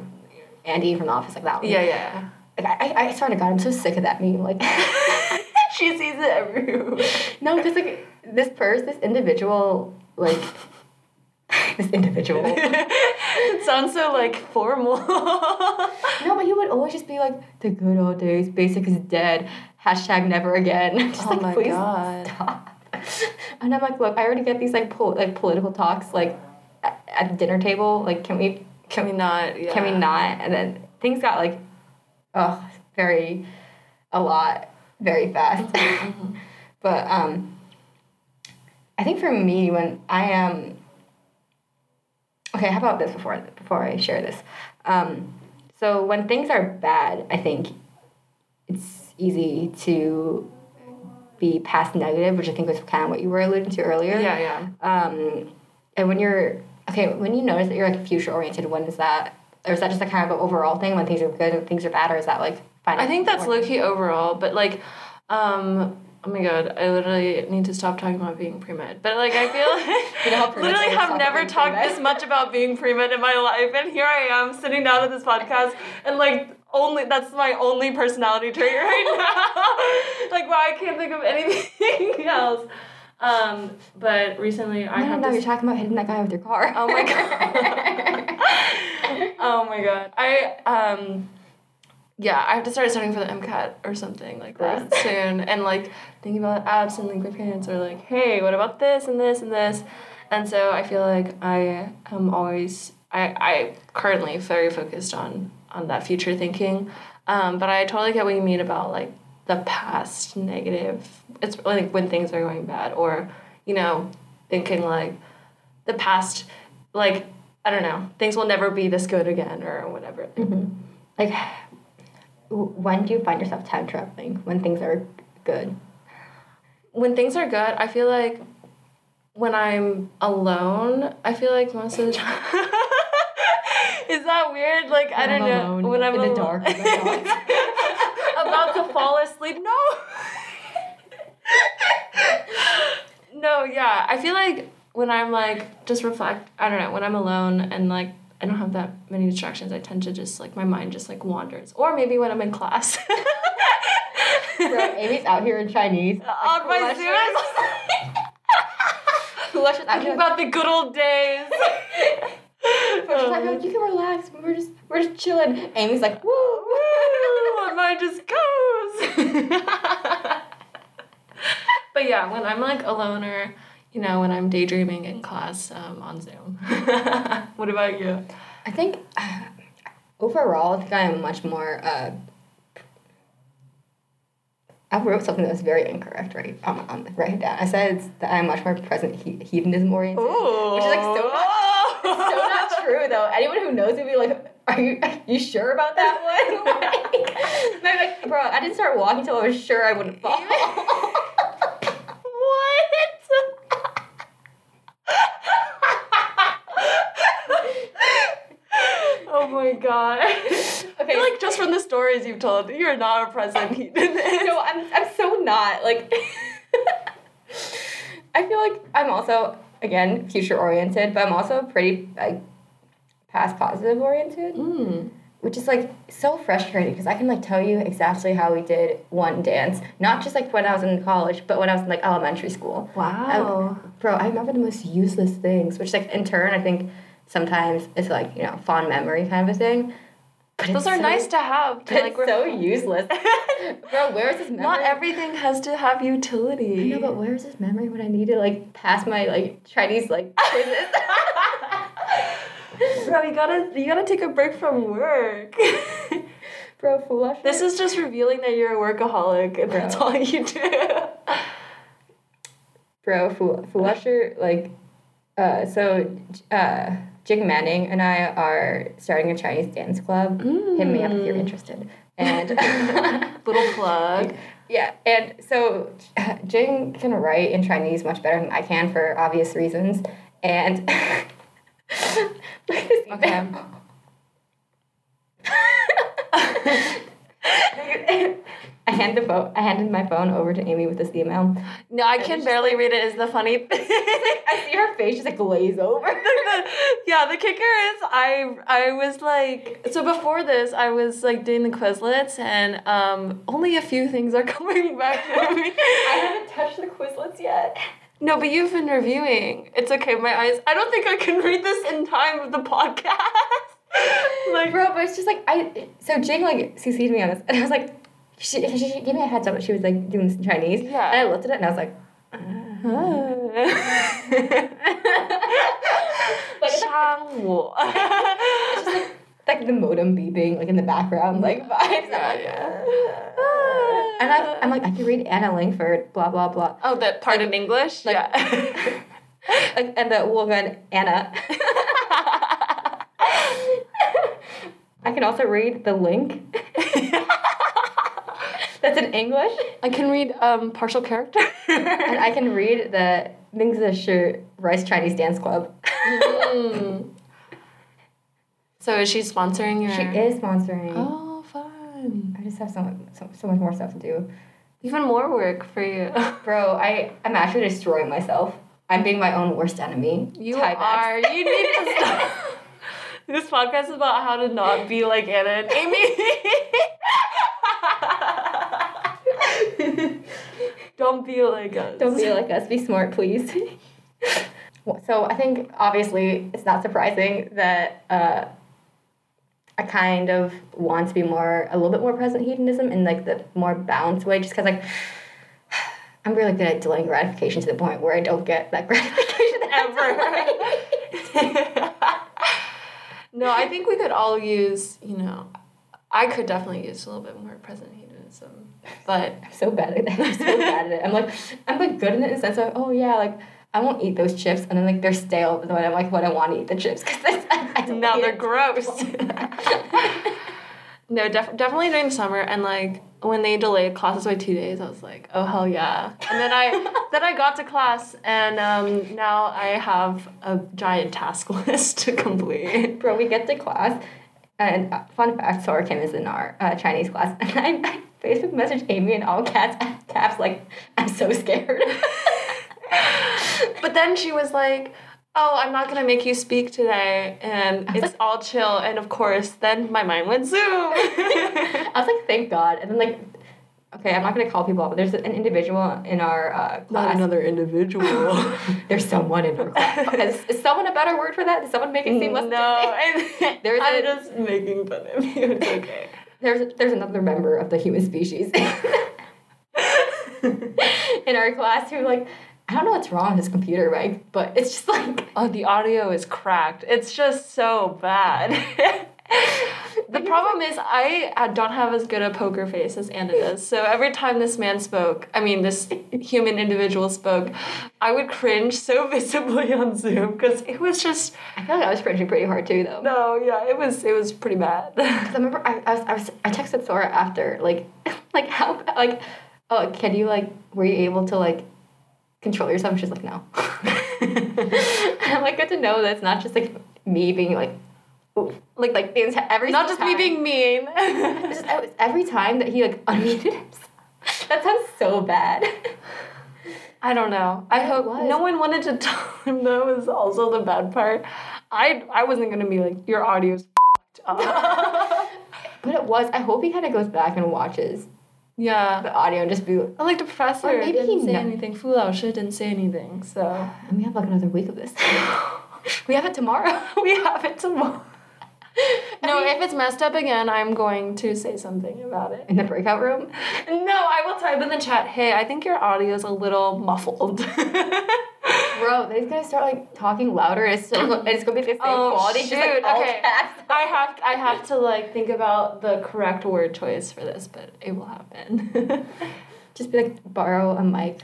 Andy from the office, like that one. Yeah, yeah. Like, I, I, I swear to God, I'm so sick of that meme. Like, (laughs) she sees it everywhere. no, because like this person, this individual, like (laughs) this individual. (laughs) it sounds so like formal. No, but he would always just be like, the good old days, basic is dead, hashtag never again. Just Oh like, my please God. stop. (laughs) And I'm like, look, I already get these like pol- like political talks like at, at the dinner table. Like, can we Can we not? Yeah. can we not? And then things got like, oh, very, a lot, very fast. (laughs) Mm-hmm, but um, I think for me, when I am, okay, how about this before before I share this? Um, so when things are bad, I think it's easy to be past negative, which I think was kind of what you were alluding to earlier. Yeah, yeah. Um, and when you're okay, when you notice that you're like future oriented, when is that? Or is that just a kind of an overall thing when things are good and things are bad, or is that like fine? I think that's low key overall, but like, um, Oh my god, I literally need to stop talking about being pre med. But like I feel (laughs) You know literally have never talked pre-med? this much about being pre med in my life, and here I am sitting down at this (laughs) podcast, and like only that's my only personality trait right (laughs) now. (laughs) like wow, I can't think of anything (laughs) else. Um, but recently I No, no, have no, this you're talking about hitting that guy with your car. Oh my god. oh my god. I um yeah, I have to start studying for the MCAT or something like that soon. And like thinking about apps and lubricants or like, hey, what about this and this and this? And so I feel like I am always I I currently very focused on on that future thinking. Um, but I totally get what you mean about like the past negative. It's like when things are going bad or, you know, thinking like the past like I don't know, things will never be this good again or whatever. like, when do you find yourself time traveling? When things are good? When things are good, I feel like when I'm alone, I feel like most of the time (laughs) Is that weird? Like I don't I'm know. alone when I'm in the alone. dark with (laughs) my about to fall asleep. No. no, yeah. I feel like when I'm like just reflect, I don't know, when I'm alone and like I don't have that many distractions, I tend to just like my mind just like wanders. Or maybe when I'm in class. Bro, Amy's out here in Chinese. (laughs) On my Like, Zoom. Who watches out Thinking here? about the good old days. (laughs) (laughs) We're just like, you can relax. We're just, we're just chilling. Amy's like, woo, (laughs) Woo, my mind just goes. (laughs) but yeah, when I'm like alone or, you know, when I'm daydreaming in class um, on Zoom. what about you? I think uh, (sighs) overall, I think I am much more. Uh, I wrote something that was very incorrect, right? Um, write it down. I said that I'm much more present he- hedonism oriented. Which is like so not, so not true though. Anyone who knows me would be like, "Are you are you sure about that one?" (laughs) like, I'm like, bro, I didn't start walking until I was sure I wouldn't fall. (laughs) What? (laughs) oh my god. I Okay. feel like just from the stories you've told, you're not a present hedonist. no, I'm I'm so not like. (laughs) I feel like I'm also again future oriented, but I'm also pretty like past positive oriented, Mm. which is like so frustrating because I can like tell you exactly how we did one dance, not just like when I was in college, but when I was in like elementary school. Wow. Bro, I remember the most useless things, which like in turn I think sometimes it's like you know fond memory kind of a thing. But Those are so- nice to have. To But like it's so useless, (laughs) bro. Where is this memory? Not everything has to have utility. I know, but where's this memory when I need to like pass my like Chinese like (laughs) quizzes? (laughs) Bro, you gotta you gotta take a break from work. Bro, foolish. this is just revealing that you're a workaholic and that's all you do. bro, fool. Like, uh, so, uh, Jing Manning and I are starting a Chinese dance club. Hit me up if you're Mm. interested. And (laughs) Little plug. (laughs) yeah, and so Jing can write in Chinese much better than I can for obvious reasons. And (laughs) Okay. I hand the phone. I handed my phone over to Amy with this email. No, I can barely read it. Is the funny thing. (laughs) I see her face just like glaze over. (laughs) yeah, the kicker is I I was like so before this I was like doing the Quizlets and um only a few things are (laughs) coming back to me. I haven't touched the Quizlets yet. No, but you've been reviewing. It's okay. My eyes. I don't think I can read this in time of the podcast. like, Bro, but it's just like I. So Jing like CC'd me on this, and I was like, she, she, (laughs) she gave me a heads up she was like doing this in Chinese. Yeah. And I looked at it and I was like, (laughs) like (laughs) it's like, 商我。it's just like, like the modem beeping like in the background like vibes. Yeah, I'm like, yeah. "Ah." And I, I'm like, I can read Anna Langford, blah blah blah. oh, that part in English. like- yeah. Like, and the woman Anna. I can also read the link. That's in English. I can read um partial character. And I can read the Mingzi Shi Rice Chinese Dance Club. Mm. So is she sponsoring your? She is sponsoring. Oh, fun. I just have so much, so, so much more stuff to do. Even more work for you. (laughs) Bro, I I'm actually destroying myself. I'm being my own worst enemy. You backs. are. You need to (laughs) stop. this podcast is about how to not be like Anna and Amy. (laughs) (laughs) Don't be like us. Don't be like us. Be smart, please. (laughs) so I think obviously it's not surprising that uh, I kind of want to be more a little bit more present hedonism in like the more balanced way, just because like (sighs) I'm really good at delaying gratification to the point where I don't get that (laughs) gratification Ever. no, I think we could all use, you know, I could definitely use a little bit more present hedonism. But I'm so bad at it. I'm so bad at it. I'm like, I'm like good in it in the sense of, oh yeah, like I won't eat those chips, and then like they're stale. But then I'm like, what I want to eat the chips because I, I now they're it. gross. (laughs) no, def- definitely during the summer and like when they delayed classes by two days, I was like, oh hell yeah! And then I (laughs) then I got to class and um, now I have a giant task (laughs) list to complete. Bro, we get to class, and uh, fun fact, Sora Kim is in our uh, Chinese class, and I Facebook message Amy in all caps, caps like, I'm so scared. (laughs) But then she was like, "Oh, I'm not gonna make you speak today, and it's all chill." And of course, then my mind went Zoom. (laughs) I was like, thank God. And then like, okay, I'm not gonna call people out, but there's an individual in our uh, class. Another individual. (laughs) There's someone in our class. is, is someone a better word for that? Does someone make it seem less no, addicting? There's I'm a- just making fun of you. It's okay. There's there's another member of the human species (laughs) in our class who like I don't know what's wrong with his computer, right? But it's just like Oh, the audio is cracked. It's just so bad. (laughs) the problem is, I don't have as good a poker face as Anna does. So every time this man spoke, I mean, this human individual spoke, I would cringe so (laughs) visibly on Zoom because it was just I feel like I was cringing pretty hard too, though. no, yeah, it was it was pretty bad. (laughs) 'Cause I remember I, I was I was I texted Sora after like (laughs) like how like oh can you like were you able to like control yourself? She's like no. I'm like good to know that it's not just like me being like. Like like the entire every Not just me being mean. (laughs) Just every time that he like unmuted himself. (laughs) That sounds so bad. I don't know. I hope no one wanted to (laughs) tell him that was also the bad part. I I wasn't gonna be like your audio's f***ed up. But it was. I hope he kind of goes back and watches yeah. the audio and just be. I like the professor Or maybe didn't he say kno- anything. Fu Lao Shi didn't say anything, so And we have like another week of this. we have it tomorrow. we have it tomorrow. (laughs) no, if it's messed up again, I'm going to say something about it. In the breakout room. No, I will type in the chat. Hey, I think your audio is a little muffled. (laughs) Bro, they're gonna start like talking louder. It's so (clears throat) it's gonna be the same Oh, quality. Just like shoot, okay. I have I have to like think about the correct word choice for this, but it will happen. (laughs) Just be like borrow a mic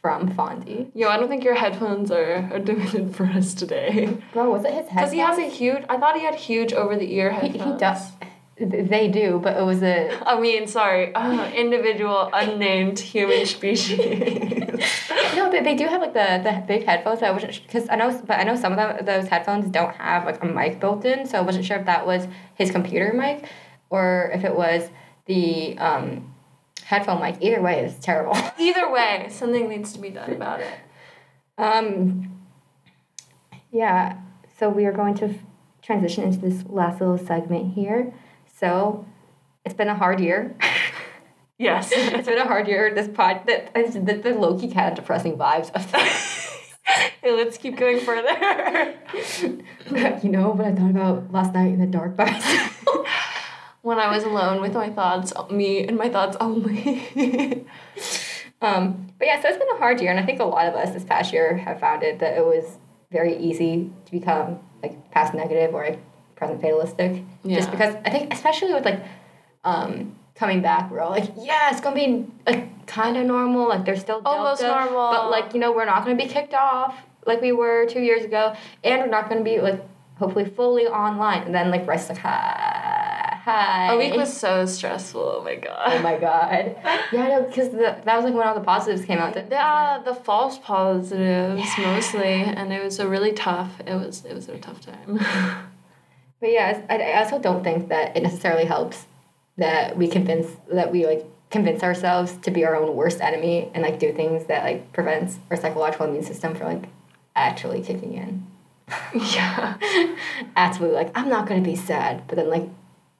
from Fondy. Yo, I don't think your headphones are, are doing it for us today. Bro, was it his head? Because he has a huge. I thought he had huge over the ear headphones. he does. They do, but it was a. (laughs) I mean, sorry, uh, (laughs) individual unnamed human species. (laughs) No, but they do have like the, the big headphones. I wasn't because I know, but I know some of them, those headphones don't have like a mic built in, so I wasn't sure if that was his computer mic or if it was the um, headphone mic. Either way, it's terrible. (laughs) Either way, something needs to be done about it. Um, yeah, so we are going to transition into this last little segment here. So it's been a hard year. (laughs) Yes. it's been a hard year. This pod, that the, key kind of depressing vibes of this. (laughs) hey, let's keep going further. you know what I thought about last night in the dark by myself? When I was alone with my thoughts, me and my thoughts only. (laughs) Um, but yeah, so it's been a hard year, and I think a lot of us this past year have found it that it was very easy to become like past negative or like present fatalistic. Yeah. Just because I think, especially with like um, coming back, we're all like, yeah, it's gonna be like kind of normal. Like there's still Almost Delta, normal. but like you know we're not gonna be kicked off like we were two years ago, and we're not gonna be like hopefully fully online. And then like rest like, hi, hi. A week was so stressful. Oh my god. Oh my god. Yeah, no, because that was like when all the positives came out. Yeah, the false positives Yeah. mostly, and it was a really tough. It was it was a tough time. (laughs) But yeah, I, I also don't think that it necessarily helps that we convince that we like convince ourselves to be our own worst enemy and like do things that like prevents our psychological immune system from like actually kicking in. (laughs) Yeah. (laughs) Absolutely, like I'm not gonna be sad, but then like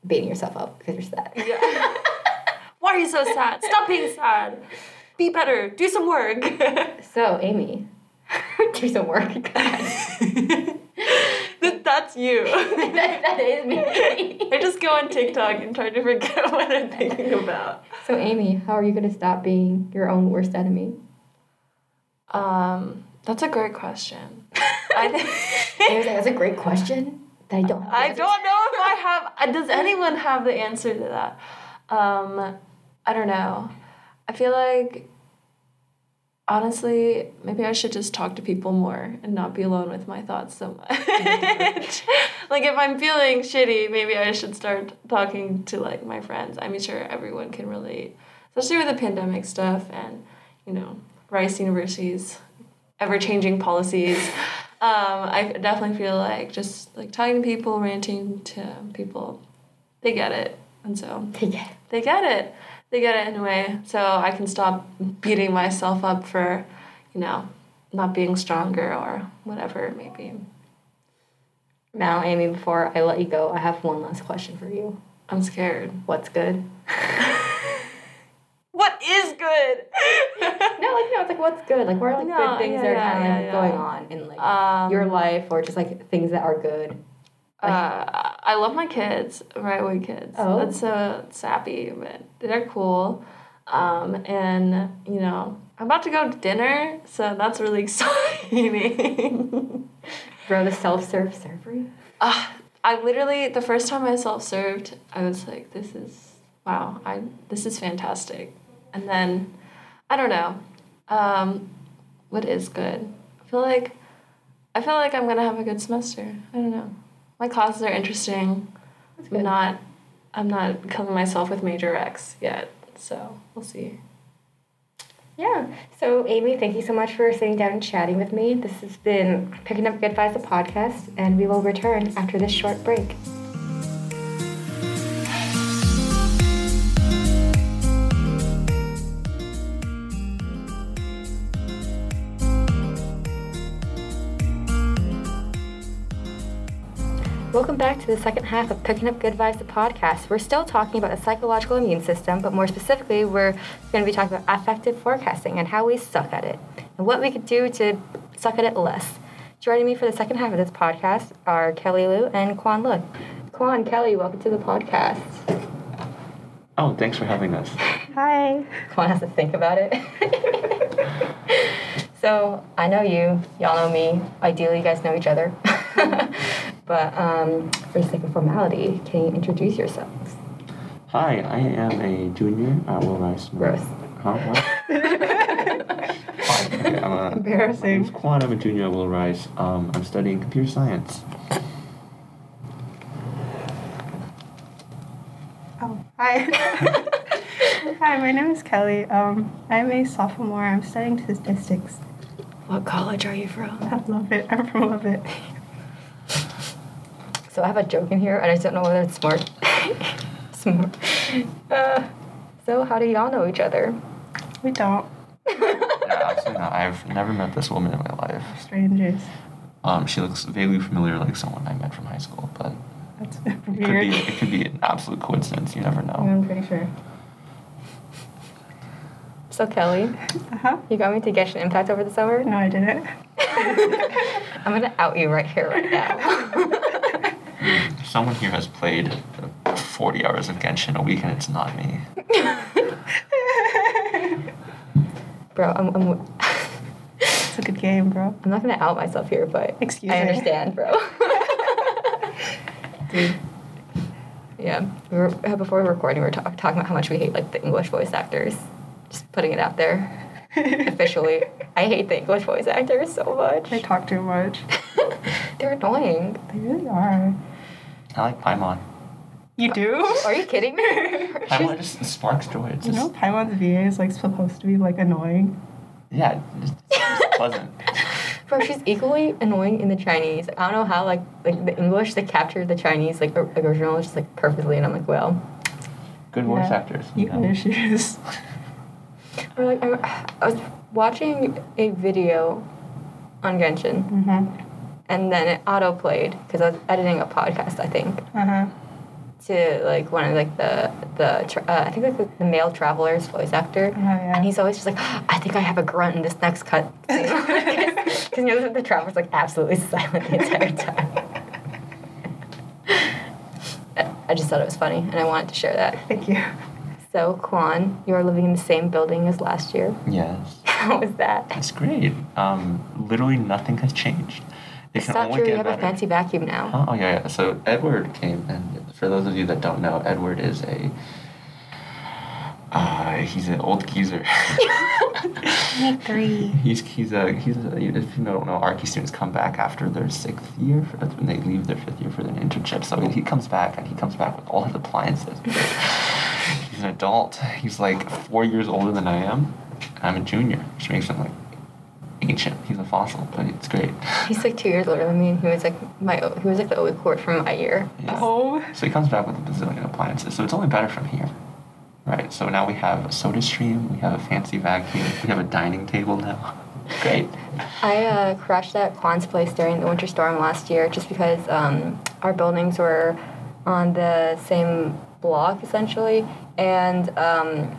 beating yourself up because you're sad. yeah. (laughs) Why are you so sad? Stop being sad. Be better. Do some work. (laughs) So Amy, (laughs) do some work. That- That's you. that, that is me. I just go on TikTok and try to forget what I'm thinking about. So Amy, how are you gonna stop being your own worst enemy? Um, that's a great question. I think. That's a great question. That I don't. I don't know if I have. uh, Does anyone have the answer to that? Um, I don't know. I feel like honestly, maybe I should just talk to people more and not be alone with my thoughts so much. (laughs) like if I'm feeling shitty, maybe I should start talking to like my friends. I'm sure everyone can relate, especially with the pandemic stuff and you know Rice University's ever changing policies. Um, I definitely feel like just like talking to people, ranting to people, they get it, and so (laughs) they get it. They get it in a way, so I can stop beating myself up for, you know, not being stronger or whatever it may be. Now, Amy, before I let you go, I have one last question for you. I'm scared. What's good? (laughs) What is good? No, like no, it's like what's good. Like what are like No, good things yeah, that are yeah, kind of yeah, like going on in like Um, your life, or just like things that are good. Uh, I love my kids, right way kids. Oh. That's so sappy, but they're cool. Um, and you know, I'm about to go to dinner, so that's really (laughs) exciting. Bro, the self-serve servery. uh, I literally the first time I self served, I was like, this is wow, I this is fantastic. And then I don't know. Um, what is good? I feel like I feel like I'm gonna have a good semester. I don't know. My classes are interesting. I'm not I'm not killing myself with major X yet, so we'll see. Yeah. So, Amy, thank you so much for sitting down and chatting with me. This has been Picking Up Good Vibes, the podcast, and we will return after this short break. Welcome back to the second half of Picking Up Good Vibes, the podcast. We're still talking about the psychological immune system, but more specifically, we're going to be talking about affective forecasting and how we suck at it and what we could do to suck at it less. Joining me for the second half of this podcast are Kelly Lou and Quan Look. Quan, Kelly, welcome to the podcast. Oh, thanks for having us. Hi. Quan has to think about it. (laughs) so I know you, y'all know me. Ideally, you guys know each other. (laughs) but um, for the sake of formality, can you introduce yourselves? Hi, I am a junior at Will Rice. Gross. Huh? What? (laughs) Okay, I'm a, Embarrassing. My name's Quan. I'm a junior at Will Rice. Um, I'm studying computer science. Oh, hi. (laughs) hi, my name is Kelly. Um, I'm a sophomore. I'm studying statistics. What college are you from? I love it. I'm from Lovett. So I have a joke in here, and I just don't know whether it's smart. (laughs) smart. Uh, so how do y'all know each other? We don't. Yeah, absolutely not. I've never met this woman in my life. Strangers. Um, she looks vaguely familiar, like someone I met from high school, but That's (laughs) it could weird. be it could be an absolute coincidence. You never know. I'm pretty sure. So Kelly, Uh huh. you got me to get Genshin Impact over the summer. No, I didn't. (laughs) I'm gonna out you right here, right now. (laughs) Someone here has played 40 hours of Genshin a week, and it's not me. (laughs) Bro, I'm, I'm, (laughs) It's a good game, bro. I'm not gonna out myself here, but Excuse I me. understand, bro. Dude. Yeah, we were, uh, before we were recording, we were talk, talking about how much we hate like the English voice actors. Just putting it out there officially. I hate the English voice actors so much. They talk too much. They're annoying. They really are. I like Paimon. You do? (laughs) Are you kidding me? (laughs) Paimon just sparks joy. It's You just, know, Paimon's VA is like supposed to be like annoying. yeah, it's, it's (laughs) pleasant. Bro, she's equally annoying in the Chinese. I don't know how like like the English they captured the Chinese like or- original just like perfectly, and I'm like, well, Good good voice Yeah. actors. Even yeah. issues. Or like I, I was watching a video on Genshin, Mm-hmm. And then it auto played because I was editing a podcast, I think, Uh-huh. to like one of like the the tra- uh, I think like the, the male traveler's voice actor. Oh, yeah. And he's always just like, I think I have a grunt in this next cut. Because (laughs) you know the traveler's like absolutely (laughs) silent the entire time. I- I just thought it was funny, and I wanted to share that. Thank you. So, Kwan, you are living in the same building as last year. Yes. (laughs) How was that? It's great. Um, literally nothing has changed. It It's can not only true. You have a fancy vacuum now. Oh, yeah, yeah. So Edward came, and for those of you that don't know, Edward is a. Uh, he's an old geezer. (laughs) Three. he's he's a he's a, if you don't know, Archie students come back after their sixth year. That's when they leave their fifth year for their internship. So he comes back, and he comes back with all his appliances. he's an adult. He's like four years older than I am. I'm a junior, which makes him like ancient. He's a fossil, but it's great. He's like two years older than me, and he was like my he was like the OE court from my year. Yeah. Oh. So he comes back with a bazillion appliances. So it's only better from here. Right. So now we have a soda stream, we have a fancy vacuum, we have a dining table now. (laughs) Great. I uh, crashed at Kwan's place during the winter storm last year just because um, our buildings were on the same block essentially. And um,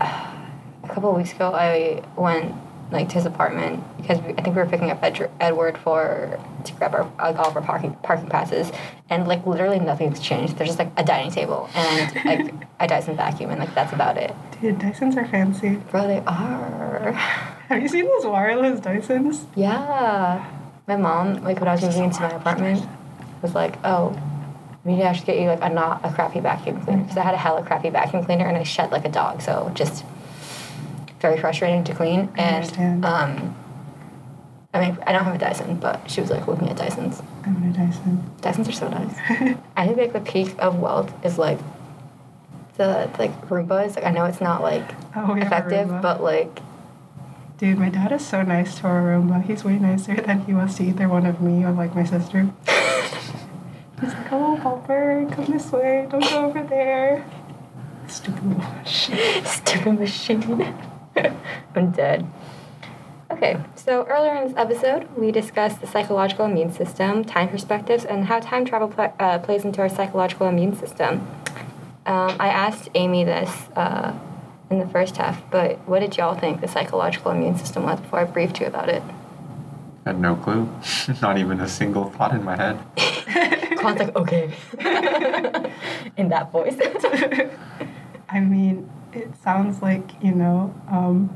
a couple of weeks ago, I went like to his apartment because we, I think we were picking up Ed- Edward for to grab our all of our parking parking passes, and like literally nothing's changed. There's just like a dining table and like a Dyson vacuum, and like that's about it. Dude, Dysons are fancy. Bro, they are. (laughs) Have you seen those wireless Dysons? Yeah. My mom, like when I was moving into my apartment, was like, "Oh, maybe I should get you like a not a crappy vacuum cleaner because I had a hella crappy vacuum cleaner and I shed like a dog, so just very frustrating to clean." I and understand. um, I mean, I don't have a Dyson, but she was like looking at Dysons. I want a Dyson. Dysons are so nice. (laughs) I think like the peak of wealth is like the like Roombas. Like I know it's not like Oh, we have a effective, but like Dude, my dad is so nice to our Roomba. He's way nicer than he was to either one of me or like my sister. (laughs) He's like, hello, Popper, come this way, don't go over there. Stupid shit. (laughs) Stupid machine. (laughs) I'm dead. Okay, so earlier in this episode, we discussed the psychological immune system, time perspectives, and how time travel pl- uh, plays into our psychological immune system. Um, I asked Amy this uh, in the first half, but what did y'all think the psychological immune system was before I briefed you about it? I had no clue. (laughs) Not even a single thought in my head. (laughs) Kwan's like, okay. in that voice. I mean, it sounds like, you know, um,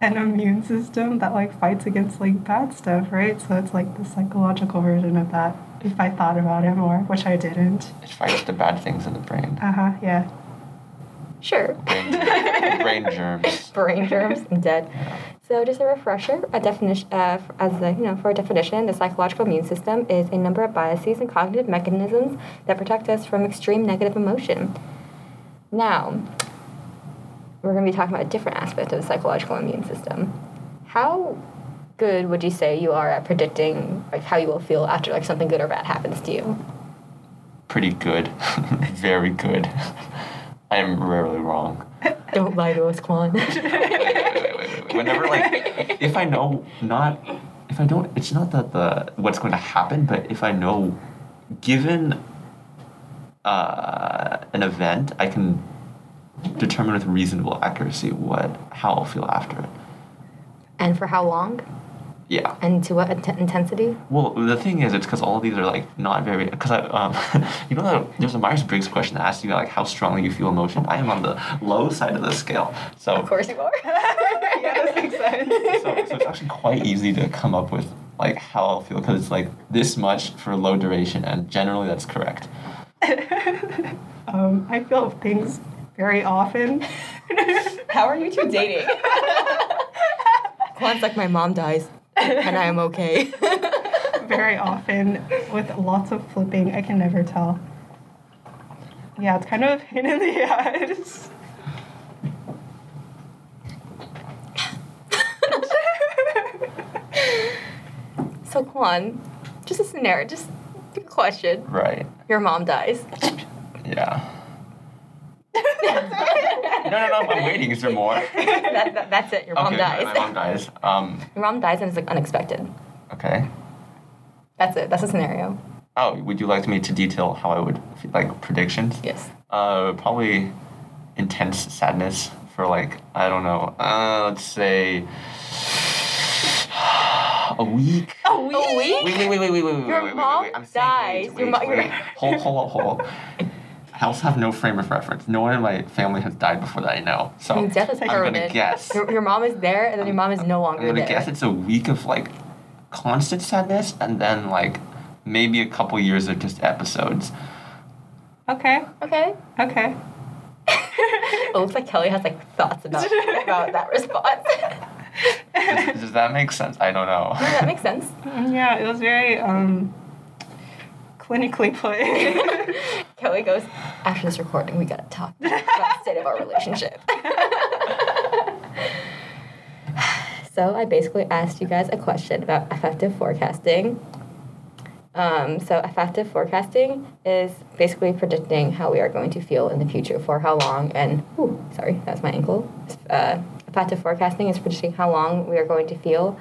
an immune system that like fights against like bad stuff, right? So it's like the psychological version of that. If I thought about it more, which I didn't. It fights the bad things in the brain. Uh huh, yeah. sure. Brain, (laughs) brain germs. brain germs. I'm dead. So, just a refresher, a definition, uh, as a, you know, for a definition, the psychological immune system is a number of biases and cognitive mechanisms that protect us from extreme negative emotion. Now, we're going to be talking about a different aspect of the psychological immune system. How good would you say you are at predicting like how you will feel after like something good or bad happens to you? Pretty good. (laughs) Very good. (laughs) I am rarely wrong. (laughs) Don't lie to us, Quan. wait, wait, wait, wait, wait, wait. Whenever like, if I know not, if I don't, it's not that the what's going to happen, but if I know, given uh, an event, I can determine with reasonable accuracy what how I'll feel after it. and for how long? Yeah. And to what int- intensity? Well, the thing is, it's because all of these are like not very. Because I, um, (laughs) you know, that there's a Myers Briggs question that asks you like how strongly you feel emotion. I am on the low side of the scale, so Of course you are. (laughs) yeah, that makes sense. so, so it's actually quite easy to come up with like how I'll feel because it's like this much for low duration, and generally that's correct. (laughs) um, I feel things very often. (laughs) How are you two dating? (laughs) Quan's like my mom dies, and I am okay. (laughs) very often with lots of flipping. I can never tell. Yeah, it's kind of a pain in the ass. so Quan, just a scenario, just a question. Right. Your mom dies. Yeah. No, no, no. I'm waiting. Is there more? that, that- that's it. Your mom okay, dies. My, my mom dies. Um, Your mom dies and it's like unexpected. okay. That's it. That's the scenario. Oh, would you like me to detail how I would like predictions? Yes. Uh, probably intense sadness for like I don't know. Uh, let's say a week. A week? A week? Wait, wait, wait, wait, wait, wait, wait, Your wait, wait, mom wait, wait. I'm saying dies. wait, Your wait, mo- your- wait. Hold, hold, hold, hold. I also have no frame of reference. No one in my family has died before that I know. So I mean, death is I'm gonna guess. Your, your mom is there, and then your mom is no longer I'm gonna there. guess it's a week of like constant sadness, and then like maybe a couple years of just episodes. Okay. Okay. Okay. (laughs) It looks like Kelly has like thoughts about about that response. Does, does that make sense? I don't know. no, that makes sense. Mm, Yeah, it was very um clinically put. (laughs) Kelly goes, after this recording, we gotta talk about (laughs) the state of our relationship. (laughs) so I basically asked you guys a question about affective forecasting. Um, so affective forecasting is basically predicting how we are going to feel in the future for how long and ooh, sorry, that's my ankle. Uh, affective forecasting is predicting how long we are going to feel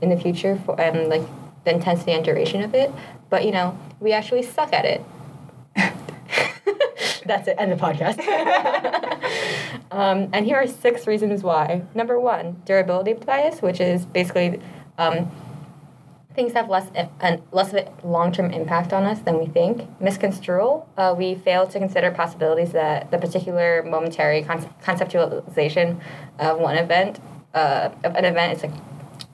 in the future for and like the intensity and duration of it. But you know, we actually suck at it. (laughs) That's it. End the podcast. (laughs) um, and here are six reasons why. Number one, durability bias, which is basically um, things have less and less of a long-term impact on us than we think. Misconstrual, uh, we fail to consider possibilities that the particular momentary con- conceptualization of one event, uh, of an event, is like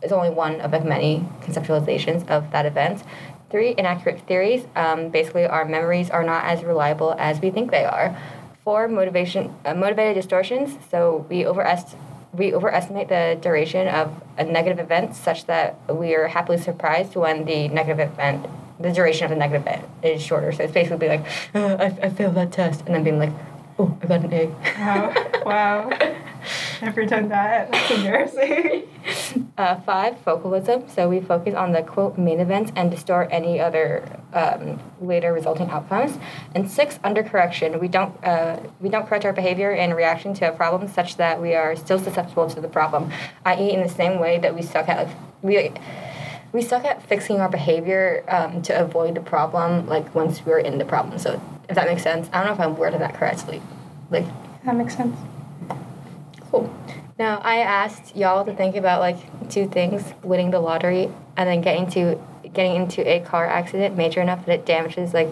is only one of many conceptualizations of that event. Three, inaccurate theories. Um, basically, our memories are not as reliable as we think they are. Four, motivation, uh, motivated distortions. So we overest we overestimate the duration of a negative event such that we are happily surprised when the negative event, the duration of the negative event is shorter. So it's basically like, uh, I, I failed that test, and then being like, oh, I got an A. wow. Wow. (laughs) Never done that. That's embarrassing. (laughs) Uh, five, focalism. So we focus on the quote main events and distort any other um, later resulting outcomes. And six, undercorrection. We don't uh, we don't correct our behavior in reaction to a problem such that we are still susceptible to the problem. I.e., in the same way that we suck at we. We suck at fixing our behavior um, to avoid the problem, like once we're in the problem. So, if that makes sense, I don't know if I'm worded that correctly. Like, That makes sense. Cool. Now I asked y'all to think about like two things: winning the lottery and then getting to getting into a car accident major enough that it damages like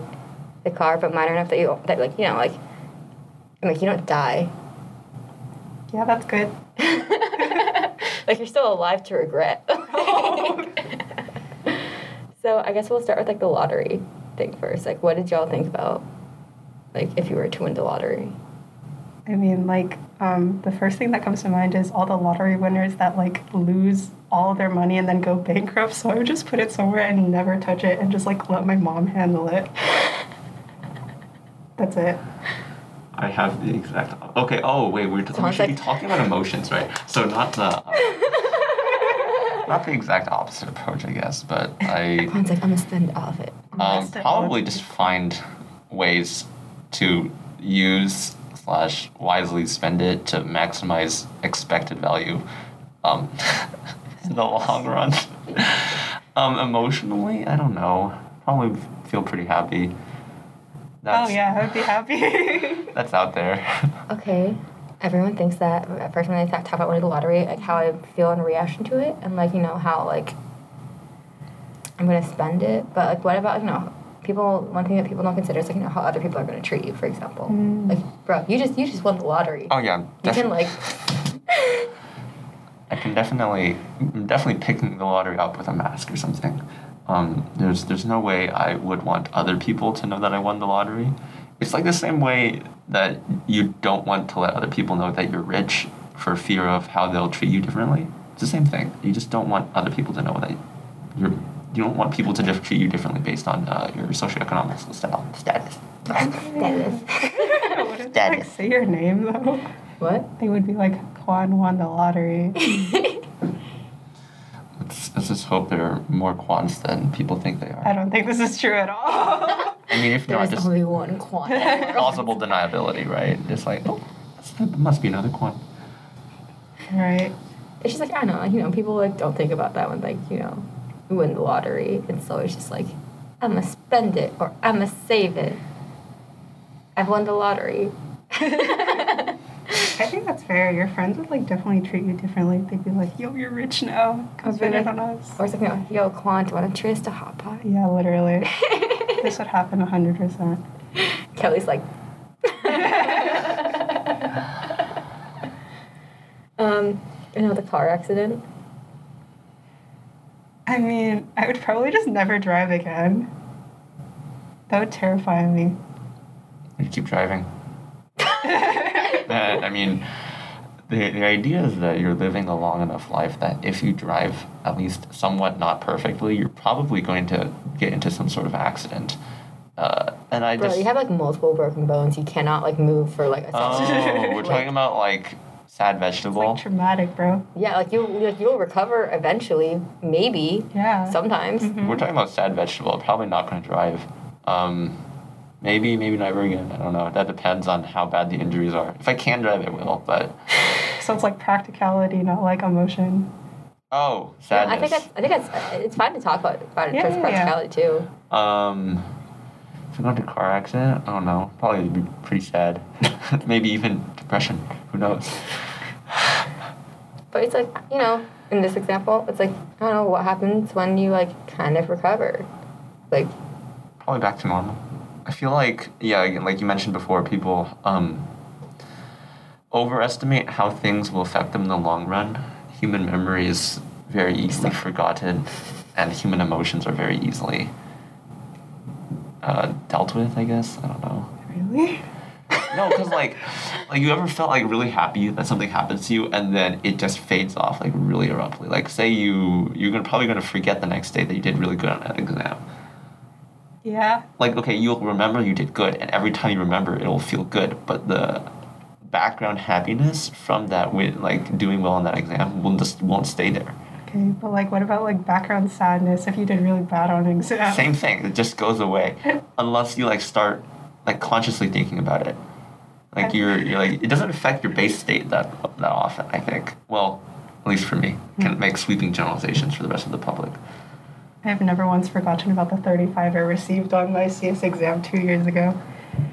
the car, but minor enough that you that like you know like i like you don't die. Yeah, that's good. (laughs) like you're still alive to regret. (laughs) (laughs) so I guess we'll start with like the lottery thing first. Like, what did y'all think about like if you were to win the lottery? I mean, like, um, the first thing that comes to mind is all the lottery winners that like lose all their money and then go bankrupt. So I would just put it somewhere and never touch it and just like let my mom handle it. (laughs) That's it. I have the exact. Okay. Oh wait, we're we Sounds should be talking about emotions, right? So not the. uh, (laughs) not the exact opposite approach, I guess, but (laughs) I One's like, I'm gonna spend all of it. um, probably just find ways to use slash wisely spend it to maximize expected value um, (laughs) in the long run. (laughs) um, emotionally, I don't know. Probably feel pretty happy. That's, oh yeah, I would be happy. That's out there. Okay. Everyone thinks that at first when they talk talk about winning the lottery, like how I feel in reaction to it, and like you know how like I'm gonna spend it. But like, what about you know people? One thing that people don't consider is like you know how other people are gonna treat you. For example, like bro, you just you just won the lottery. oh yeah, you can like (laughs) I can definitely, I'm definitely picking the lottery up with a mask or something. Um, there's, there's no way I would want other people to know that I won the lottery. It's like the same way that you don't want to let other people know that you're rich for fear of how they'll treat you differently. It's the same thing. You just don't want other people to know that you're. You don't want people to diff- treat you differently based on uh, your socioeconomic sta- status. status. what if they like say your name though? what? They would be like, Quan won the lottery. (laughs) Let's, let's just hope there are more quants than people think they are. I don't think this is true at all. (laughs) I mean, if not, There's just only one quant. plausible deniability, right? Just like, oh, There must be another Quan. Right. It's just like I don't know, like, you know, people like don't think about that when like you know, you win the lottery. and so It's always just like, I'm gonna spend it or I'm gonna save it. I've won the lottery. (laughs) I think that's fair. Your friends would like definitely treat you differently. They'd be like, "Yo, you're rich now. Come I've been spend it on us." Or something like, yo, Quan, do you want to treat us to hot pot? Yeah, literally. (laughs) this would happen hundred percent. (laughs) Kelly's like. (laughs) um, you know the car accident. I mean, I would probably just never drive again. That would terrify me. You keep driving. (laughs) Uh, I mean, the, the idea is that you're living a long enough life that if you drive at least somewhat not perfectly, you're probably going to get into some sort of accident. Uh, and I Bro, just. you have like multiple broken bones. You cannot like move for like a second. oh, we're (laughs) talking about like sad vegetable. Like traumatic, bro. Yeah, like you like you'll recover eventually, maybe Yeah. sometimes. We're talking about sad vegetable. Probably not going to drive. Um, maybe, maybe not never again. I don't know. That depends on how bad the injuries are. If I can drive, I will. But (laughs) So it's like practicality, not like emotion. oh, Yeah, sadness. I think that's, I think that's it's fine to talk about about it Yeah, towards yeah, yeah. practicality too. Um, if I got into a car accident, I don't know. Probably be pretty sad. (laughs) Maybe even depression. Who knows? But it's like you know, in this example, it's like I don't know what happens when you like kind of recover, like Probably back to normal. I feel like yeah, like you mentioned before, people um overestimate how things will affect them in the long run. Human memory is very easily forgotten, and human emotions are very easily uh, dealt with. I guess I don't know. Really? No, because like, like you ever felt like really happy that something happens to you and then it just fades off like really abruptly. Like say you you're gonna probably gonna forget the next day that you did really good on that exam. Yeah. Like okay, you'll remember you did good, and every time you remember, it'll feel good. But the background happiness from that win, like doing well on that exam, will just won't stay there. Okay, but like, what about like background sadness if you did really bad on an exam? Same thing. It just goes away (laughs) unless you like start like consciously thinking about it. Like you're you're like it doesn't affect your base state that that often. I think. Well, at least for me, can make sweeping generalizations for the rest of the public. I have never once forgotten about the 35 I received on my CS exam two years ago.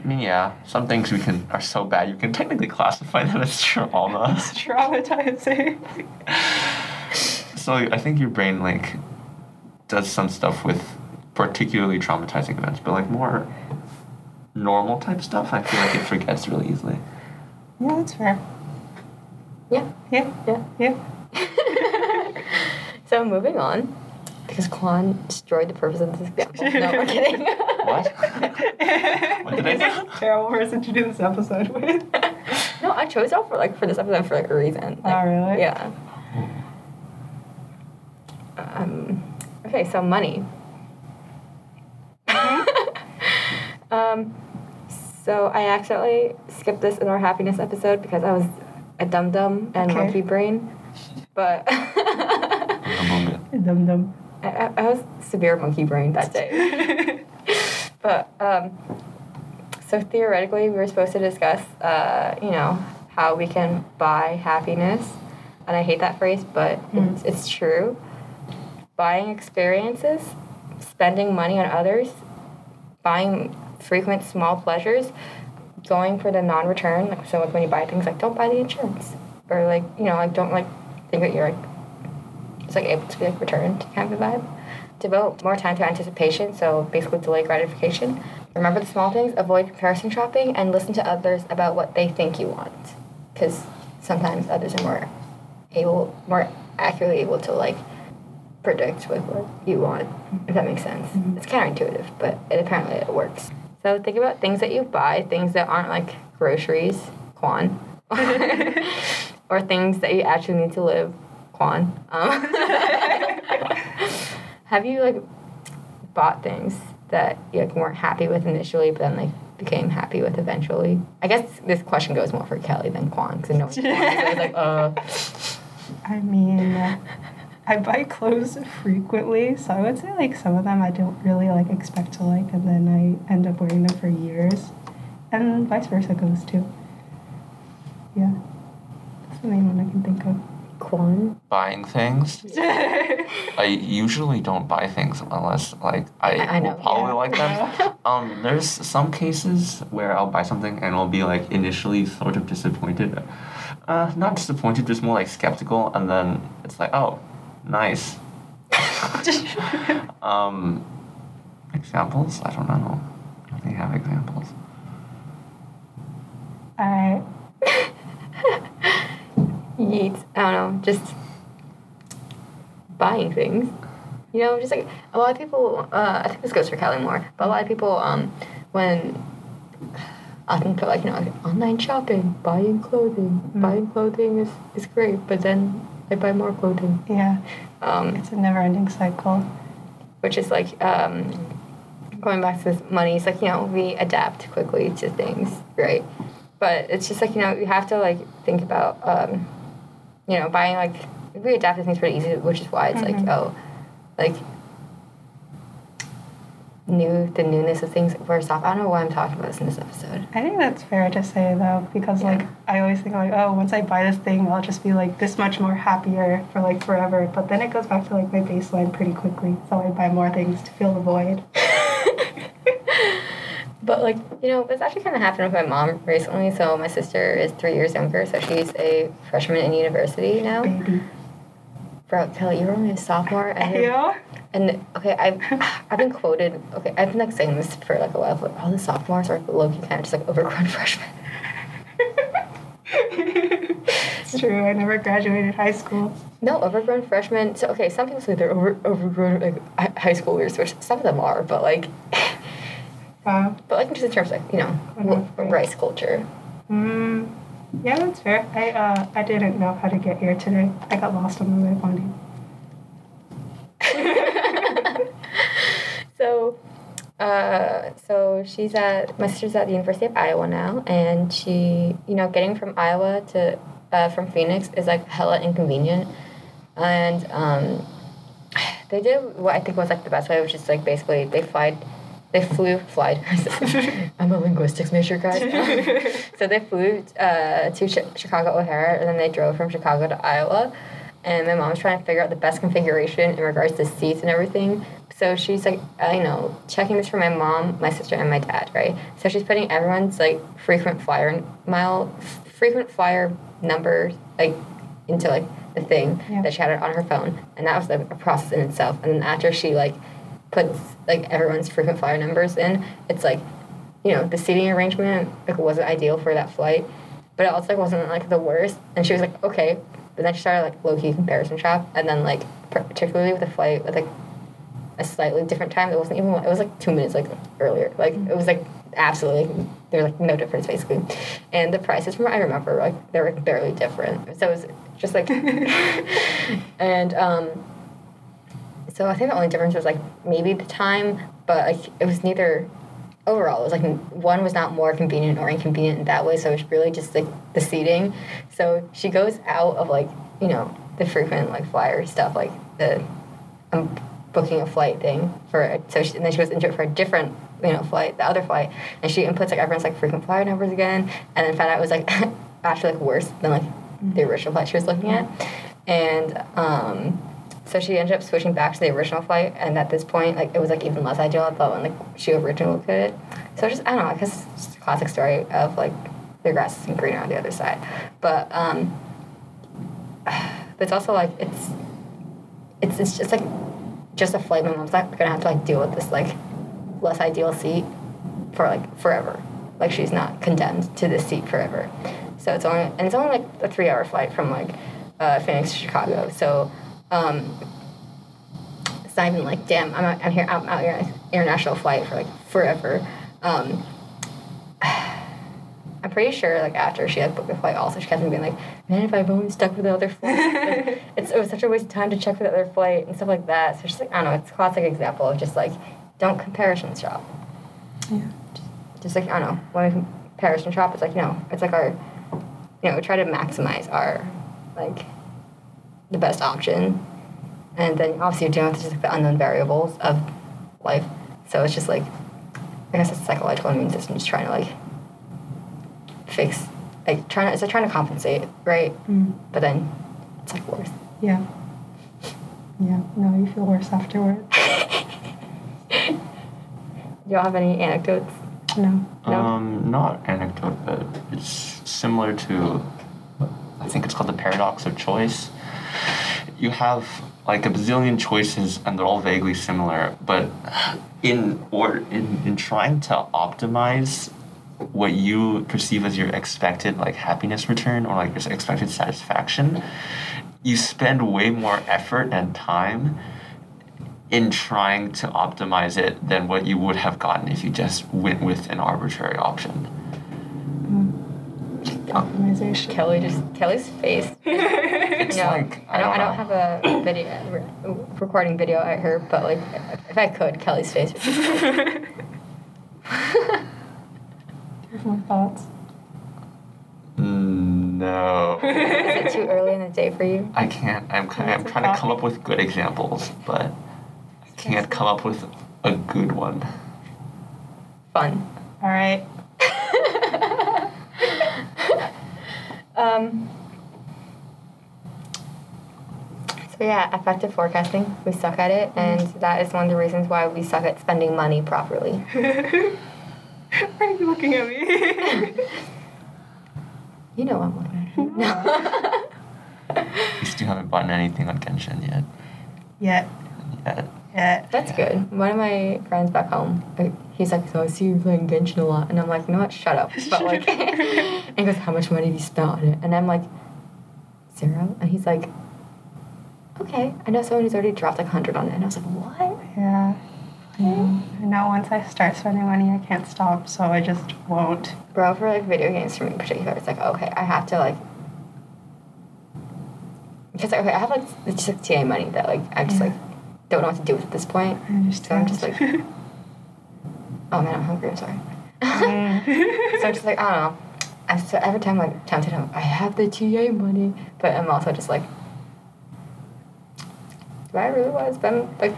I mean, yeah, some things we can are so bad you can technically classify them as trauma. (laughs) It's traumatizing. so I think your brain like does some stuff with particularly traumatizing events, but like more normal type stuff, I feel like it forgets really easily. Yeah, that's fair. yeah, Yeah, yeah. yeah. (laughs) (laughs) So moving on, because Quan destroyed the purpose of this example. No, we're kidding. (laughs) What? what did I do? (laughs) Terrible person to do this episode with. no, I chose it for like for this episode for like a reason. Oh, Like, really? Yeah. Um, okay, so money. (laughs) um, so I accidentally skipped this in our happiness episode because I was a dum dum and Okay. monkey brain, but Amunga. Dum dum. I, I was severe monkey brain that day. (laughs) But um, so theoretically, we were supposed to discuss, uh, you know, how we can buy happiness, and I hate that phrase, but it's, it's true. Buying experiences, spending money on others, buying frequent small pleasures, going for the non-return. Like, so like when you buy things, like don't buy the insurance, or like you know, like don't like think that you're like it's like able to be like returned kind of a vibe. Devote more time to anticipation, so basically delay gratification. Remember the small things, avoid comparison shopping, and listen to others about what they think you want. Because sometimes others are more able, more accurately able to like predict what you want, if that makes sense. Mm-hmm. It's counterintuitive, but it apparently it works. So think about things that you buy, things that aren't like groceries, Quan, (laughs) (laughs) or things that you actually need to live, Quan. Um, (laughs) have you like bought things that you like, weren't happy with initially, but then like became happy with eventually? I guess this question goes more for Kelly than Quan, because Quan. So like, uh, (laughs) I mean, I buy clothes frequently, so I would say like some of them I don't really like expect to like, and then I end up wearing them for years, and vice versa goes too. Yeah. That's the main one I can think of. Quan. Buying things. (laughs) I usually don't buy things unless like I, I- I know, will probably yeah. like them. (laughs) Um, there's some cases where I'll buy something and I'll be like initially sort of disappointed. Uh, not disappointed, just more like skeptical, and then it's like, oh, nice. (laughs) um, examples? I don't know. I don't think I have examples. I Yeet. I don't know. Just buying things. You know, just like a lot of people. Uh, I think this goes for Kelly more, but a lot of people, um, when often put like you know like, online shopping, buying clothing, buying clothing is is great, but then I buy more clothing. yeah, Um, it's a never-ending cycle. which is like um, going back to this money. It's like you know we adapt quickly to things, right? But it's just like you know you have to like think about um, you know buying like we adapt to things pretty easy, which is why it's like mm-hmm. oh like new the newness of things wears off. I don't know why I'm talking about this in this episode. I think that's fair to say though, because Yeah. like I always think like, oh, once I buy this thing, I'll just be like this much more happier for like forever. But then it goes back to like my baseline pretty quickly, so I buy more things to fill the void. (laughs) But like you know, this actually kind of happened with my mom recently. So my sister is three years younger, so she's a freshman in university now. Baby. Bro, Kelly, you're only a sophomore, and (laughs) Yeah. And okay, I've (sighs) I've been quoted. Okay, I've been like saying this for like a while. But all the sophomores are low key kind of just like overgrown (laughs) freshmen. (laughs) it's true. I never graduated high school. No, overgrown freshmen. So okay, some people say they're over overgrown like high schoolers, which some of them are, but like, Wow. but like just in terms of you know Mhm. rice culture. Mm, yeah, that's fair. I uh I didn't know how to get here today. I got lost on the way finding. (laughs) So, uh, so she's at my sister's at the University of Iowa now, and she, you know, getting from Iowa to uh, from Phoenix is like hella inconvenient, and um, (sighs) they did what I think was like the best way, which is like basically they flied. They flew, flied. (laughs) I'm a linguistics major, guys. (laughs) (laughs) so they flew uh, to Chi- Chicago O'Hare, and then they drove from Chicago to Iowa. And my mom's trying to figure out the best configuration in regards to seats and everything. So she's like, I know, checking this for my mom, my sister, and my dad, right? So she's putting everyone's like frequent flyer mile, frequent flyer number like into like the thing Yeah. that she had on her phone, and that was like a process in itself. And then after she like puts like everyone's frequent flyer numbers in, it's like, you know, the seating arrangement like wasn't ideal for that flight, but it also like wasn't like the worst. And she was like, okay. But then she started like low key comparison shop, and then like particularly with the flight with like a slightly different time. It wasn't even. It was like two minutes like earlier. Like it was like absolutely. Like, there was like no difference basically, and the prices from what I remember like they were barely different. So it was just like, (laughs) (laughs) and um, so I think the only difference was like maybe the time, but like it was neither. Overall, it was like one was not more convenient or inconvenient in that way. So it was really just like the seating. So she goes out of like you know the frequent like flyer stuff like the I'm booking a flight thing for so she, and then she goes into it for a different you know flight the other flight and she inputs like everyone's like frequent flyer numbers again and then found out it was like (laughs) actually like worse than like the original flight she was looking at and um so she ended up switching back to the original flight and at this point like it was like even less ideal I when like she originally looked at it so just I don't know I guess it's just a classic story of like the grass isn't greener on the other side but um (sighs) but it's also like it's it's it's just like just a flight. My mom's not gonna have to like deal with this like less ideal seat for like forever. Like she's not condemned to this seat forever. So it's only and it's only like a three hour flight from like uh, Phoenix to Chicago. So um, it's not even like damn I'm out, I'm here I'm out here on an international flight for like forever. Um, (sighs) I'm pretty sure like after she had booked the flight also she kept being like, Man, if I've only stuck with the other flight like, (laughs) it's it was such a waste of time to check for the other flight and stuff like that. So she's like I don't know, it's a classic example of just like don't comparison shop. Yeah. Just like I don't know, when we comparison shop it's like, you know, it's like our you know, we try to maximize our like the best option. And then obviously you're dealing with just like the unknown variables of life. So it's just like I guess it's psychological immune system just trying to like fix like trying to, it's like trying to compensate, right? Mm. But then it's like worse. Yeah. Yeah. No, you feel worse afterward. (laughs) Do y'all have any anecdotes? No. No. Um, not anecdote, but it's similar to, I think it's called the paradox of choice. You have like a bazillion choices, and they're all vaguely similar, but in or in in trying to optimize what you perceive as your expected like happiness return or like your expected satisfaction, you spend way more effort and time in trying to optimize it than what you would have gotten if you just went with an arbitrary option. Optimization. Kelly just Kelly's face. (laughs) It's no, like I don't. I don't know. have a video re- recording video at her, but like if I could, Kelly's face. Would be (laughs) Do you have more thoughts? No, Is it too early in the day for you? I can't. I'm kind I'm trying to come up with good examples, but I can't come up with a good one. Fun. All right. Um. So yeah, affective forecasting. We suck at it, and that is one of the reasons why we suck at spending money properly. (laughs) Why are you looking at me? (laughs) You know I'm looking at you. No. (laughs) We still haven't bought anything on Genshin yet. Yet. Yet. That's good. One of my friends back home, uh, he's like, "So I see you playing Genshin a lot," and I'm like, "You know what? Shut up." But (laughs) like, (laughs) and he goes, "How much money do you spend on it?" And I'm like, zero. And he's like, "Okay, I know someone who's already dropped like hundred on it." And I was like, "What?" Yeah. I know. I know once I start spending money, I can't stop, so I just won't. Bro, for like video games for me in particular, it's like, okay, I have to like. Because okay, I have like it's just like TA money that like I just Yeah. like don't know what to do with at this point. So I'm just like- Oh man, I'm hungry. I'm sorry. Mm. (laughs) so I'm just like I don't know. I'm so every time like tempted, I'm, I have the TA money, but I'm also just like, do I really want to spend like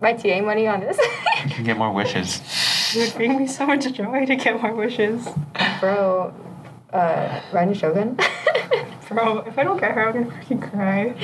my TA money on this? You can get more wishes. it would bring me so much joy to get more wishes. Bro, uh, Raiden Shogun. (laughs) Bro, if I don't get her, I'm gonna freaking cry.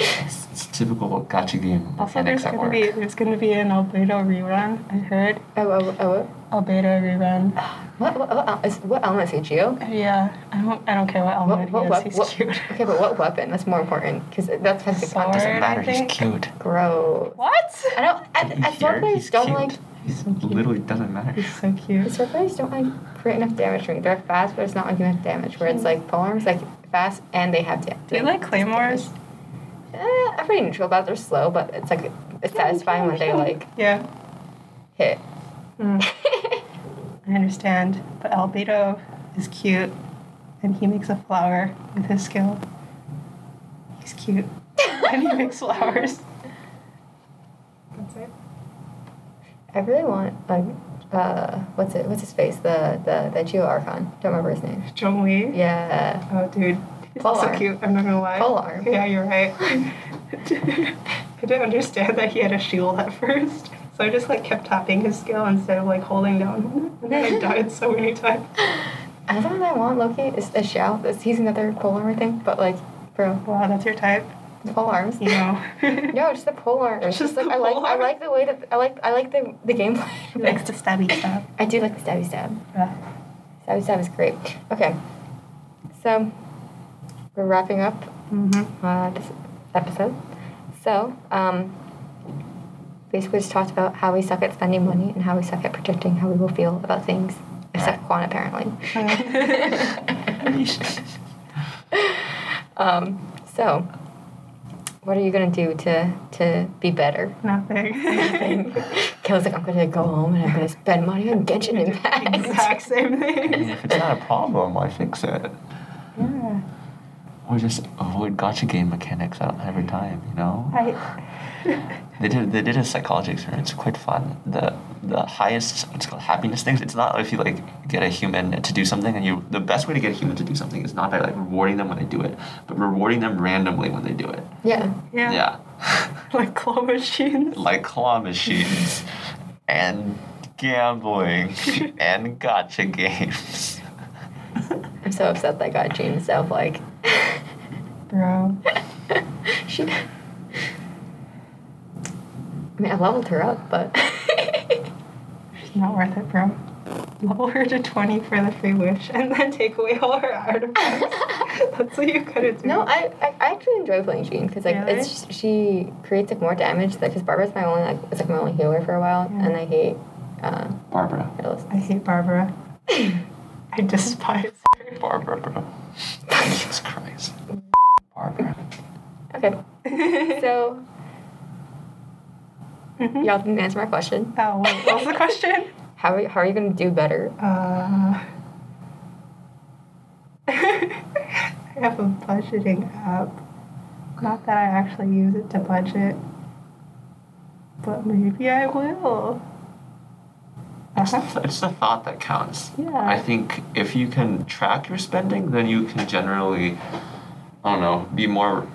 It's, it's typical gacha game Also, there's gonna work. be there's gonna be an Albedo rerun. I heard oh, oh, oh, oh. what? Albedo rerun. What, what, what, el- is, what element is he, Geo? Yeah, I don't I don't care what What, element what, he what, is. He's what, cute. okay, but what weapon? That's more important because that's kind of Sword. Doesn't I matter. He's think- cute. Gross. What? I don't. I, You I sword players don't cute. like. He's so cute. literally doesn't matter. He's so The cute. sword players don't like create enough damage for me. They're fast, but it's not like enough damage. Where it's hmm. like polearms, like fast and they have damage. Do you like claymores? Eh, I'm pretty neutral about. it. They're slow, but it's like it's satisfying when they like Yeah. hit. Mm, (laughs) I understand, but Albedo is cute, and he makes a flower with his skill. He's cute, and he makes flowers. That's it. I really want like uh what's it what's his face the the the Geo Archon. Don't remember his name. Zhongli. Yeah. Oh, dude. Pole so arm. cute. I'm not gonna lie. Pole arm. Yeah, you're right. I didn't understand that he had a shield at first. So I just like kept tapping his skill instead of like holding down. And then I (laughs) died so many times. Another one I want Loki is a. This- He's another pole armor thing, but like, bro, Wow, that's your type. pole arms. You know. (laughs) No, just the pole arms. Just, like the I like I like the way that I like I like the the gameplay. He likes to stabby stab. I do like the stabby stab. Yeah. Stabby stab is great. Okay, so we're wrapping up Mm-hmm. uh, this episode. So um, basically, just talked about how we suck at spending money and how we suck at predicting how we will feel about things. Except Quan, apparently. (laughs) Um, so, what are you gonna do to to be better? Nothing. (laughs) Kelly's like, I'm gonna go home and I'm gonna spend money on Genshin Impact. exact same I mean, thing. if it's not a problem, why fix it? Yeah. Or just avoid gacha game mechanics every time, you know? I. They did they did a psychology experiment. It's quite fun. The the highest what's called happiness things. It's not if you like get a human to do something and you the best way to get a human to do something is not by like rewarding them when they do it, but rewarding them randomly when they do it. Yeah. Yeah. Yeah. (laughs) Like claw machines. like claw machines and gambling (laughs) and gacha games. I'm so upset that I got Jean so like Bro. (laughs) she I mean I leveled her up, but (laughs) she's Not worth it, bro. Level her to 20 for the free wish and then take away all her artifacts. (laughs) That's what you gotta do. No, I, I, I actually enjoy playing Jean because like Really? it's she creates like more damage. Like because Barbara's my only like it's like my only healer for a while, Yeah. and I hate uh, Barbara. I hate Barbara. I despise her. Barbara, bro. Jesus Christ. Barbara. Okay, (laughs) so Mhm. y'all didn't answer my question. Oh, what was the question? (laughs) How are you, how are you gonna do better? Uh, (laughs) I have a budgeting app. Not that I actually use it to budget, but maybe I will. It's, Uh-huh. it's the thought that counts. Yeah. I think if you can track your spending, then you can generally, I don't know, be more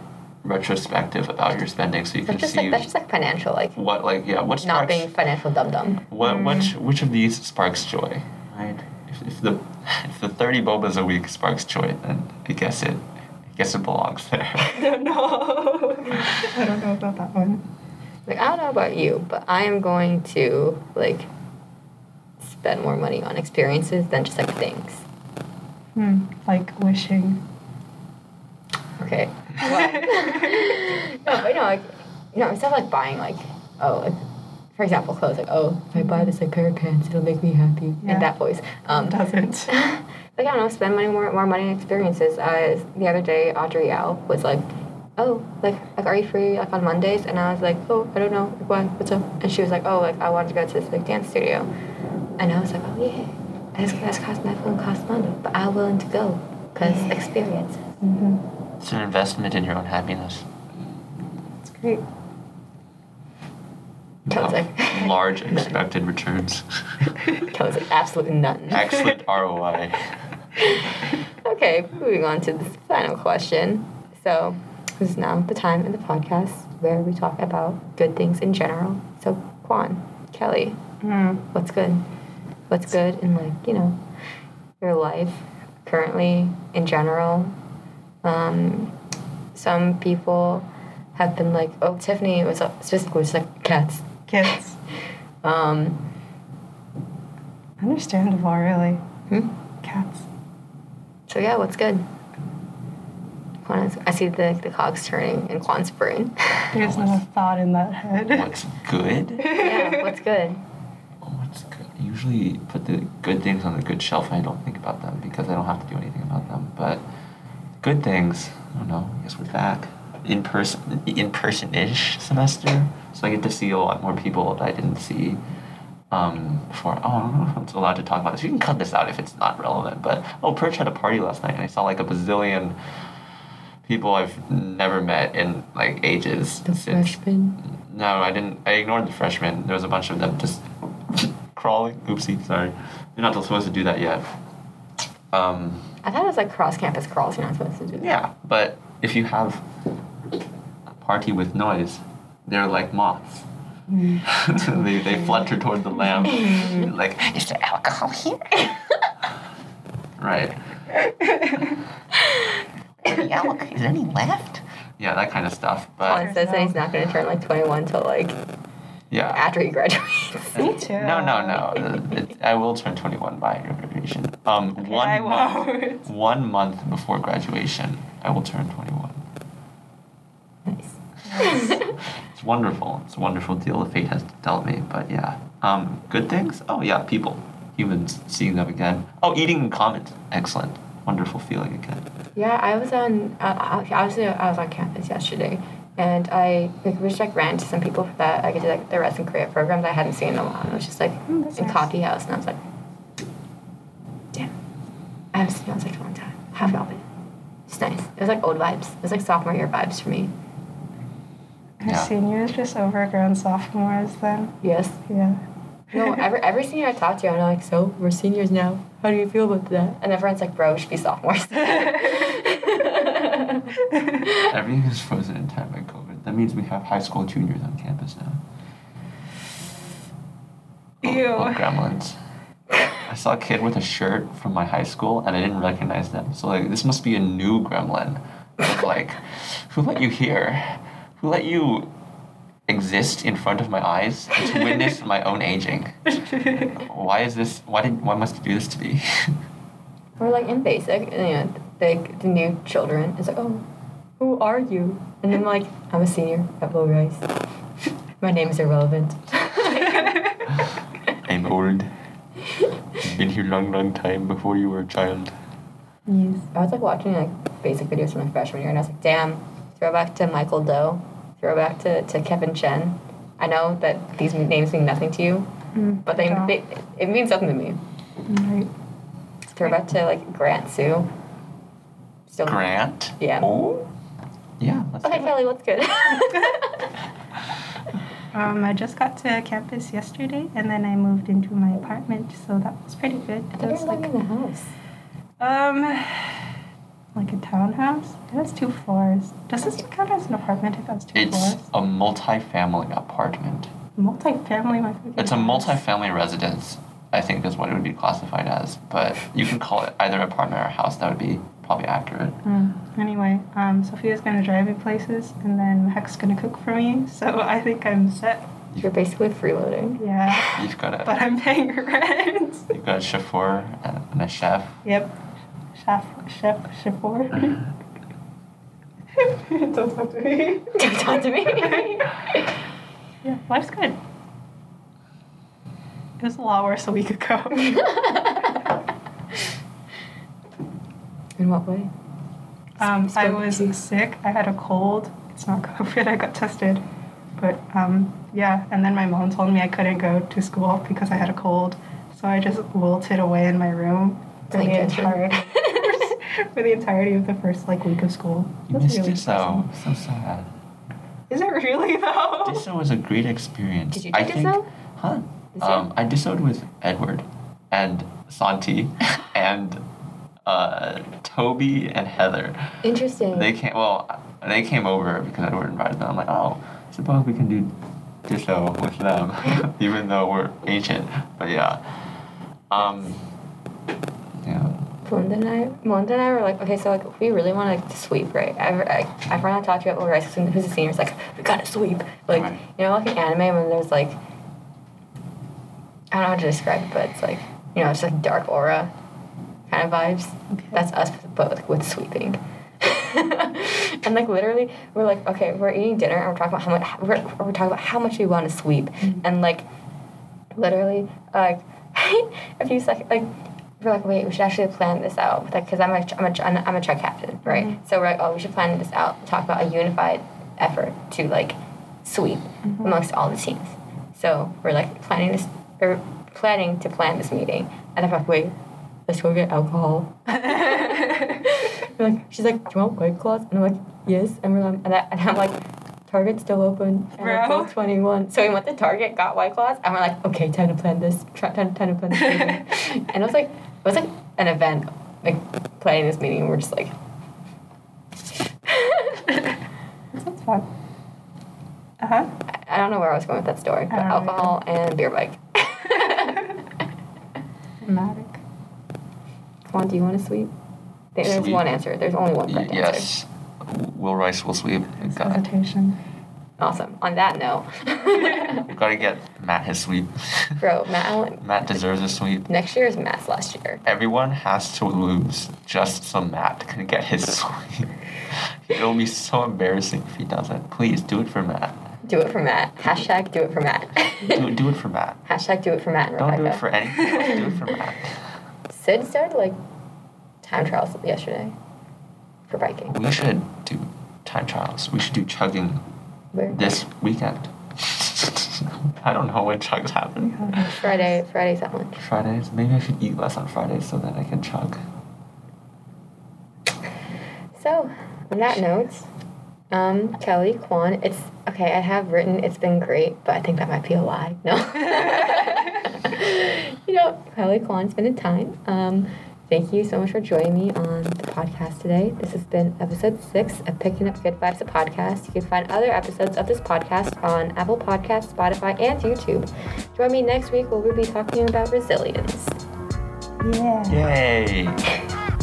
retrospective about your spending, so you can That's just see like that's just like financial like what, like, yeah, what not sparks, being financial dum dum. what, which, which of these sparks joy, right? If, if the, if the thirty bobas a week sparks joy, then I guess it, I guess it belongs there. (laughs) I don't know. I don't know about that one. Like I don't know about you, but I am going to like spend more money on experiences than just like things. Hmm, like wishing. Okay. Well, (laughs) no, but no, like you know, instead of like buying like oh like for example clothes like oh if I buy this like pair of pants it'll make me happy Yeah. in that voice. Um, Doesn't. (laughs) like I don't know, spend money more more money on experiences. As the other day, Audrey Al was like, "Oh, like like are you free like on Mondays?" And I was like, "Oh, I don't know, like, why? What's up?" And she was like, "Oh, like I wanted to go to this like dance studio," and I was like, "Oh yeah, that's that's cost my phone cost money, but I'm willing to go because experiences." hmm It's an investment in your own happiness. It's great. Kelly's like, (laughs) Large expected returns. Kelly's like, absolutely nothing. (laughs) Excellent ROI. (laughs) Okay, moving on to the final question. So, this is now the time in the podcast where we talk about good things in general. So, Quan, Kelly, Mm. what's good? What's good in like you know your life currently in general? Um, some people have been like, oh, Tiffany it was up specifically just like cats. Kids. (laughs) Um, Understandable, really. hmm? Cats. So yeah, what's good? Quan I see the the cogs turning in Quan's brain. There's not a thought in that head. What's good? (laughs) yeah, what's good? I usually put the good things on the good shelf and I don't think about them because I don't have to do anything about them. But good things, I don't know, I guess we're back. In person, in person ish semester. So I get to see a lot more people that I didn't see um, before. Oh, I don't know if I'm allowed to talk about this. You can cut this out if it's not relevant. But, oh, Perch had a party last night and I saw like a bazillion people I've never met in like ages. The since. No, I didn't. I ignored the freshmen. There was a bunch of them just crawling. Oopsie, sorry. You're not supposed to do that yet. Um, I thought it was like cross campus crawls. You're not supposed to do that. yeah, but if you have a party with noise, they're like moths. (laughs) they, they flutter toward the lamp. (laughs) like, is there alcohol here? (laughs) right. Any alcohol? Is there any left? Yeah, that kind of stuff. But says that he's not going to turn like 21 till like yeah. after he graduates. (laughs) Me too. No, no, no. (laughs) It- I will turn 21 by graduation. Um, one I month. won't. (laughs) One month before graduation, I will turn 21. nice. It's wonderful. It's a wonderful deal the fate has dealt me. But yeah, um, good things. Oh yeah, people, humans, seeing them again. Oh, eating in common. Excellent. Wonderful feeling again. Yeah, I was on. Uh, I I was I was on campus yesterday, and I like we just like ran into some people for that I could do like the resident create programs I hadn't seen in a while. And it was just like Mm, in nice. coffee house, and I was like, damn, I haven't seen you in such a long time. How have y'all been? It's nice. It was like old vibes. It was like sophomore year vibes for me. Our Yeah. seniors just overgrown sophomores then. Yes. Yeah. No, every every senior I talk to, I'm like, so we're seniors now. How do you feel about that? And everyone's like, bro, we should be sophomores. (laughs) (laughs) Everything is frozen in time by COVID. That means we have high school juniors on campus now. Oh, Ew. oh, gremlins. I saw a kid with a shirt from my high school and I didn't recognize them. So like this must be a new gremlin. Like, who let you here? Who let you exist in front of my eyes to witness my own aging? Why is this why did why must you do this to me? (laughs) We're like in basic, you know, like the new children is like, oh, who are you? And then like, I'm a senior at Low Rice. (laughs) My name is irrelevant. (laughs) I'm old. Been here long, long time before you were a child. Yes. I was like watching like basic videos from my freshman year, and I was like, damn, throwback to Michael Doe, throwback to, to Kevin Chen. I know that these names mean nothing to you, Mm, but they, yeah. they it means something to me. Right. Throwback to like Grant Sue. Still Grant? Yeah. Oh. Yeah. Okay. Kelly, what's good? (laughs) (laughs) Um, I just got to campus yesterday, and then I moved into my apartment, so that was pretty good. I It you was living like in the house. um, like a townhouse. It has two floors. Does this count as an apartment if it has two It's floors? It's a multi-family apartment. Multi-family. My freaking It's a multi-family residence, I think is what it would be classified as. But you can call it either an apartment or a house. That would be probably accurate. Mm. Anyway, um, Sophia's gonna drive me places, and then Heck's gonna cook for me. So (laughs) I think I'm set. You're basically freeloading. Yeah, (laughs) You've got it. but I'm paying (laughs) rent. you've got a chauffeur and and a chef. Yep. Chef, chef, chauffeur. Don't talk to me. Don't talk to me. Yeah, life's good. It was a lot worse a week ago. In what way? um, I was sick. I had a cold. It's not (laughs) COVID. I got tested. But um, yeah, and then my mom told me I couldn't go to school because I had a cold. So I just wilted away in my room for the Like entirety (laughs) (laughs) for the entirety of the first like week of school. You It was missed really Disso. depressing. So sad. Is it really though? Disso was a great experience. Did you I do think, Disso? Huh? This year? Um, I dissoed with Edward and Santi and uh, Toby and Heather. Interesting. They came. Well, they came over because Edward invited them. I'm like, oh, suppose we can do this show with them, (laughs) even though we're ancient. But yeah. Um. Yeah. Melinda and I, Melinda and I were like, okay, so like, we really want like, to sweep, right? I, I, I I talked to at Lower Rice, who's a senior, It's like, we gotta sweep. Like, Right. you know, like an anime when there's like, I don't know how to describe it, but it's like, you know, it's like dark aura kind of vibes. Okay. That's us, but with, with sweeping. (laughs) and like literally, we're like, okay, we're eating dinner and we're talking about how much we're, we're talking about how much we want to sweep, and like literally like (laughs) a few seconds like we're like wait we should actually plan this out like because I'm a I'm a I'm a truck captain right Mhm. so we're like oh we should plan this out talk about a unified effort to like sweep amongst all the teams so we're like planning this or planning to plan this meeting and I'm like wait let's go get alcohol like (laughs) she's like do you want white claws and I'm like yes and we're like and, I, and I'm like Target's still open. And Bro. both 21. So we went to Target, got White Claws, and we're like, okay, time to plan this. Try, time, time to plan this meeting. (laughs) and it was like, it was like an event, like planning this meeting. And we're just like, (laughs) sounds fun. Uh huh. I- I don't know where I was going with that story, but don't know alcohol and beer bike. Dramatic. Come do you want to sweep? There's Sweep. one answer. There's only one Y- correct answer. yes. Will Rice will sweep. We got, Hesitation. Awesome. On that note, (laughs) we've gotta get Matt his sweep. bro, Matt, Allen- Matt deserves a sweep. next year is Matt's last year. Everyone has to lose just so Matt can get his (laughs) sweep. It'll be so embarrassing if he doesn't. Please do it for Matt. Do it for Matt. Hashtag do it for Matt. Do, do it for Matt. (laughs) Hashtag do it for Matt and Don't Rebecca. do it for anything else. Do it for Matt. Sid started like time trials yesterday for biking. We should do time trials. We should do chugging Where? this weekend. (laughs) I don't know when chugs happen. (laughs) Friday. Friday's at lunch. Fridays. Maybe I should eat less on Fridays so that I can chug. So, on that note, um, Kelly Quan, it's okay. I have written it's been great, but I think that might be a lie. No. (laughs) you know, Kelly Quan, it's been a time. Um, thank you so much for joining me on the podcast today. This has been episode six of Picking Up Good Vibes, a podcast. You can find other episodes of this podcast on Apple Podcasts, Spotify, and YouTube. Join me next week where we'll be talking about resilience. Yeah. Yay! (laughs)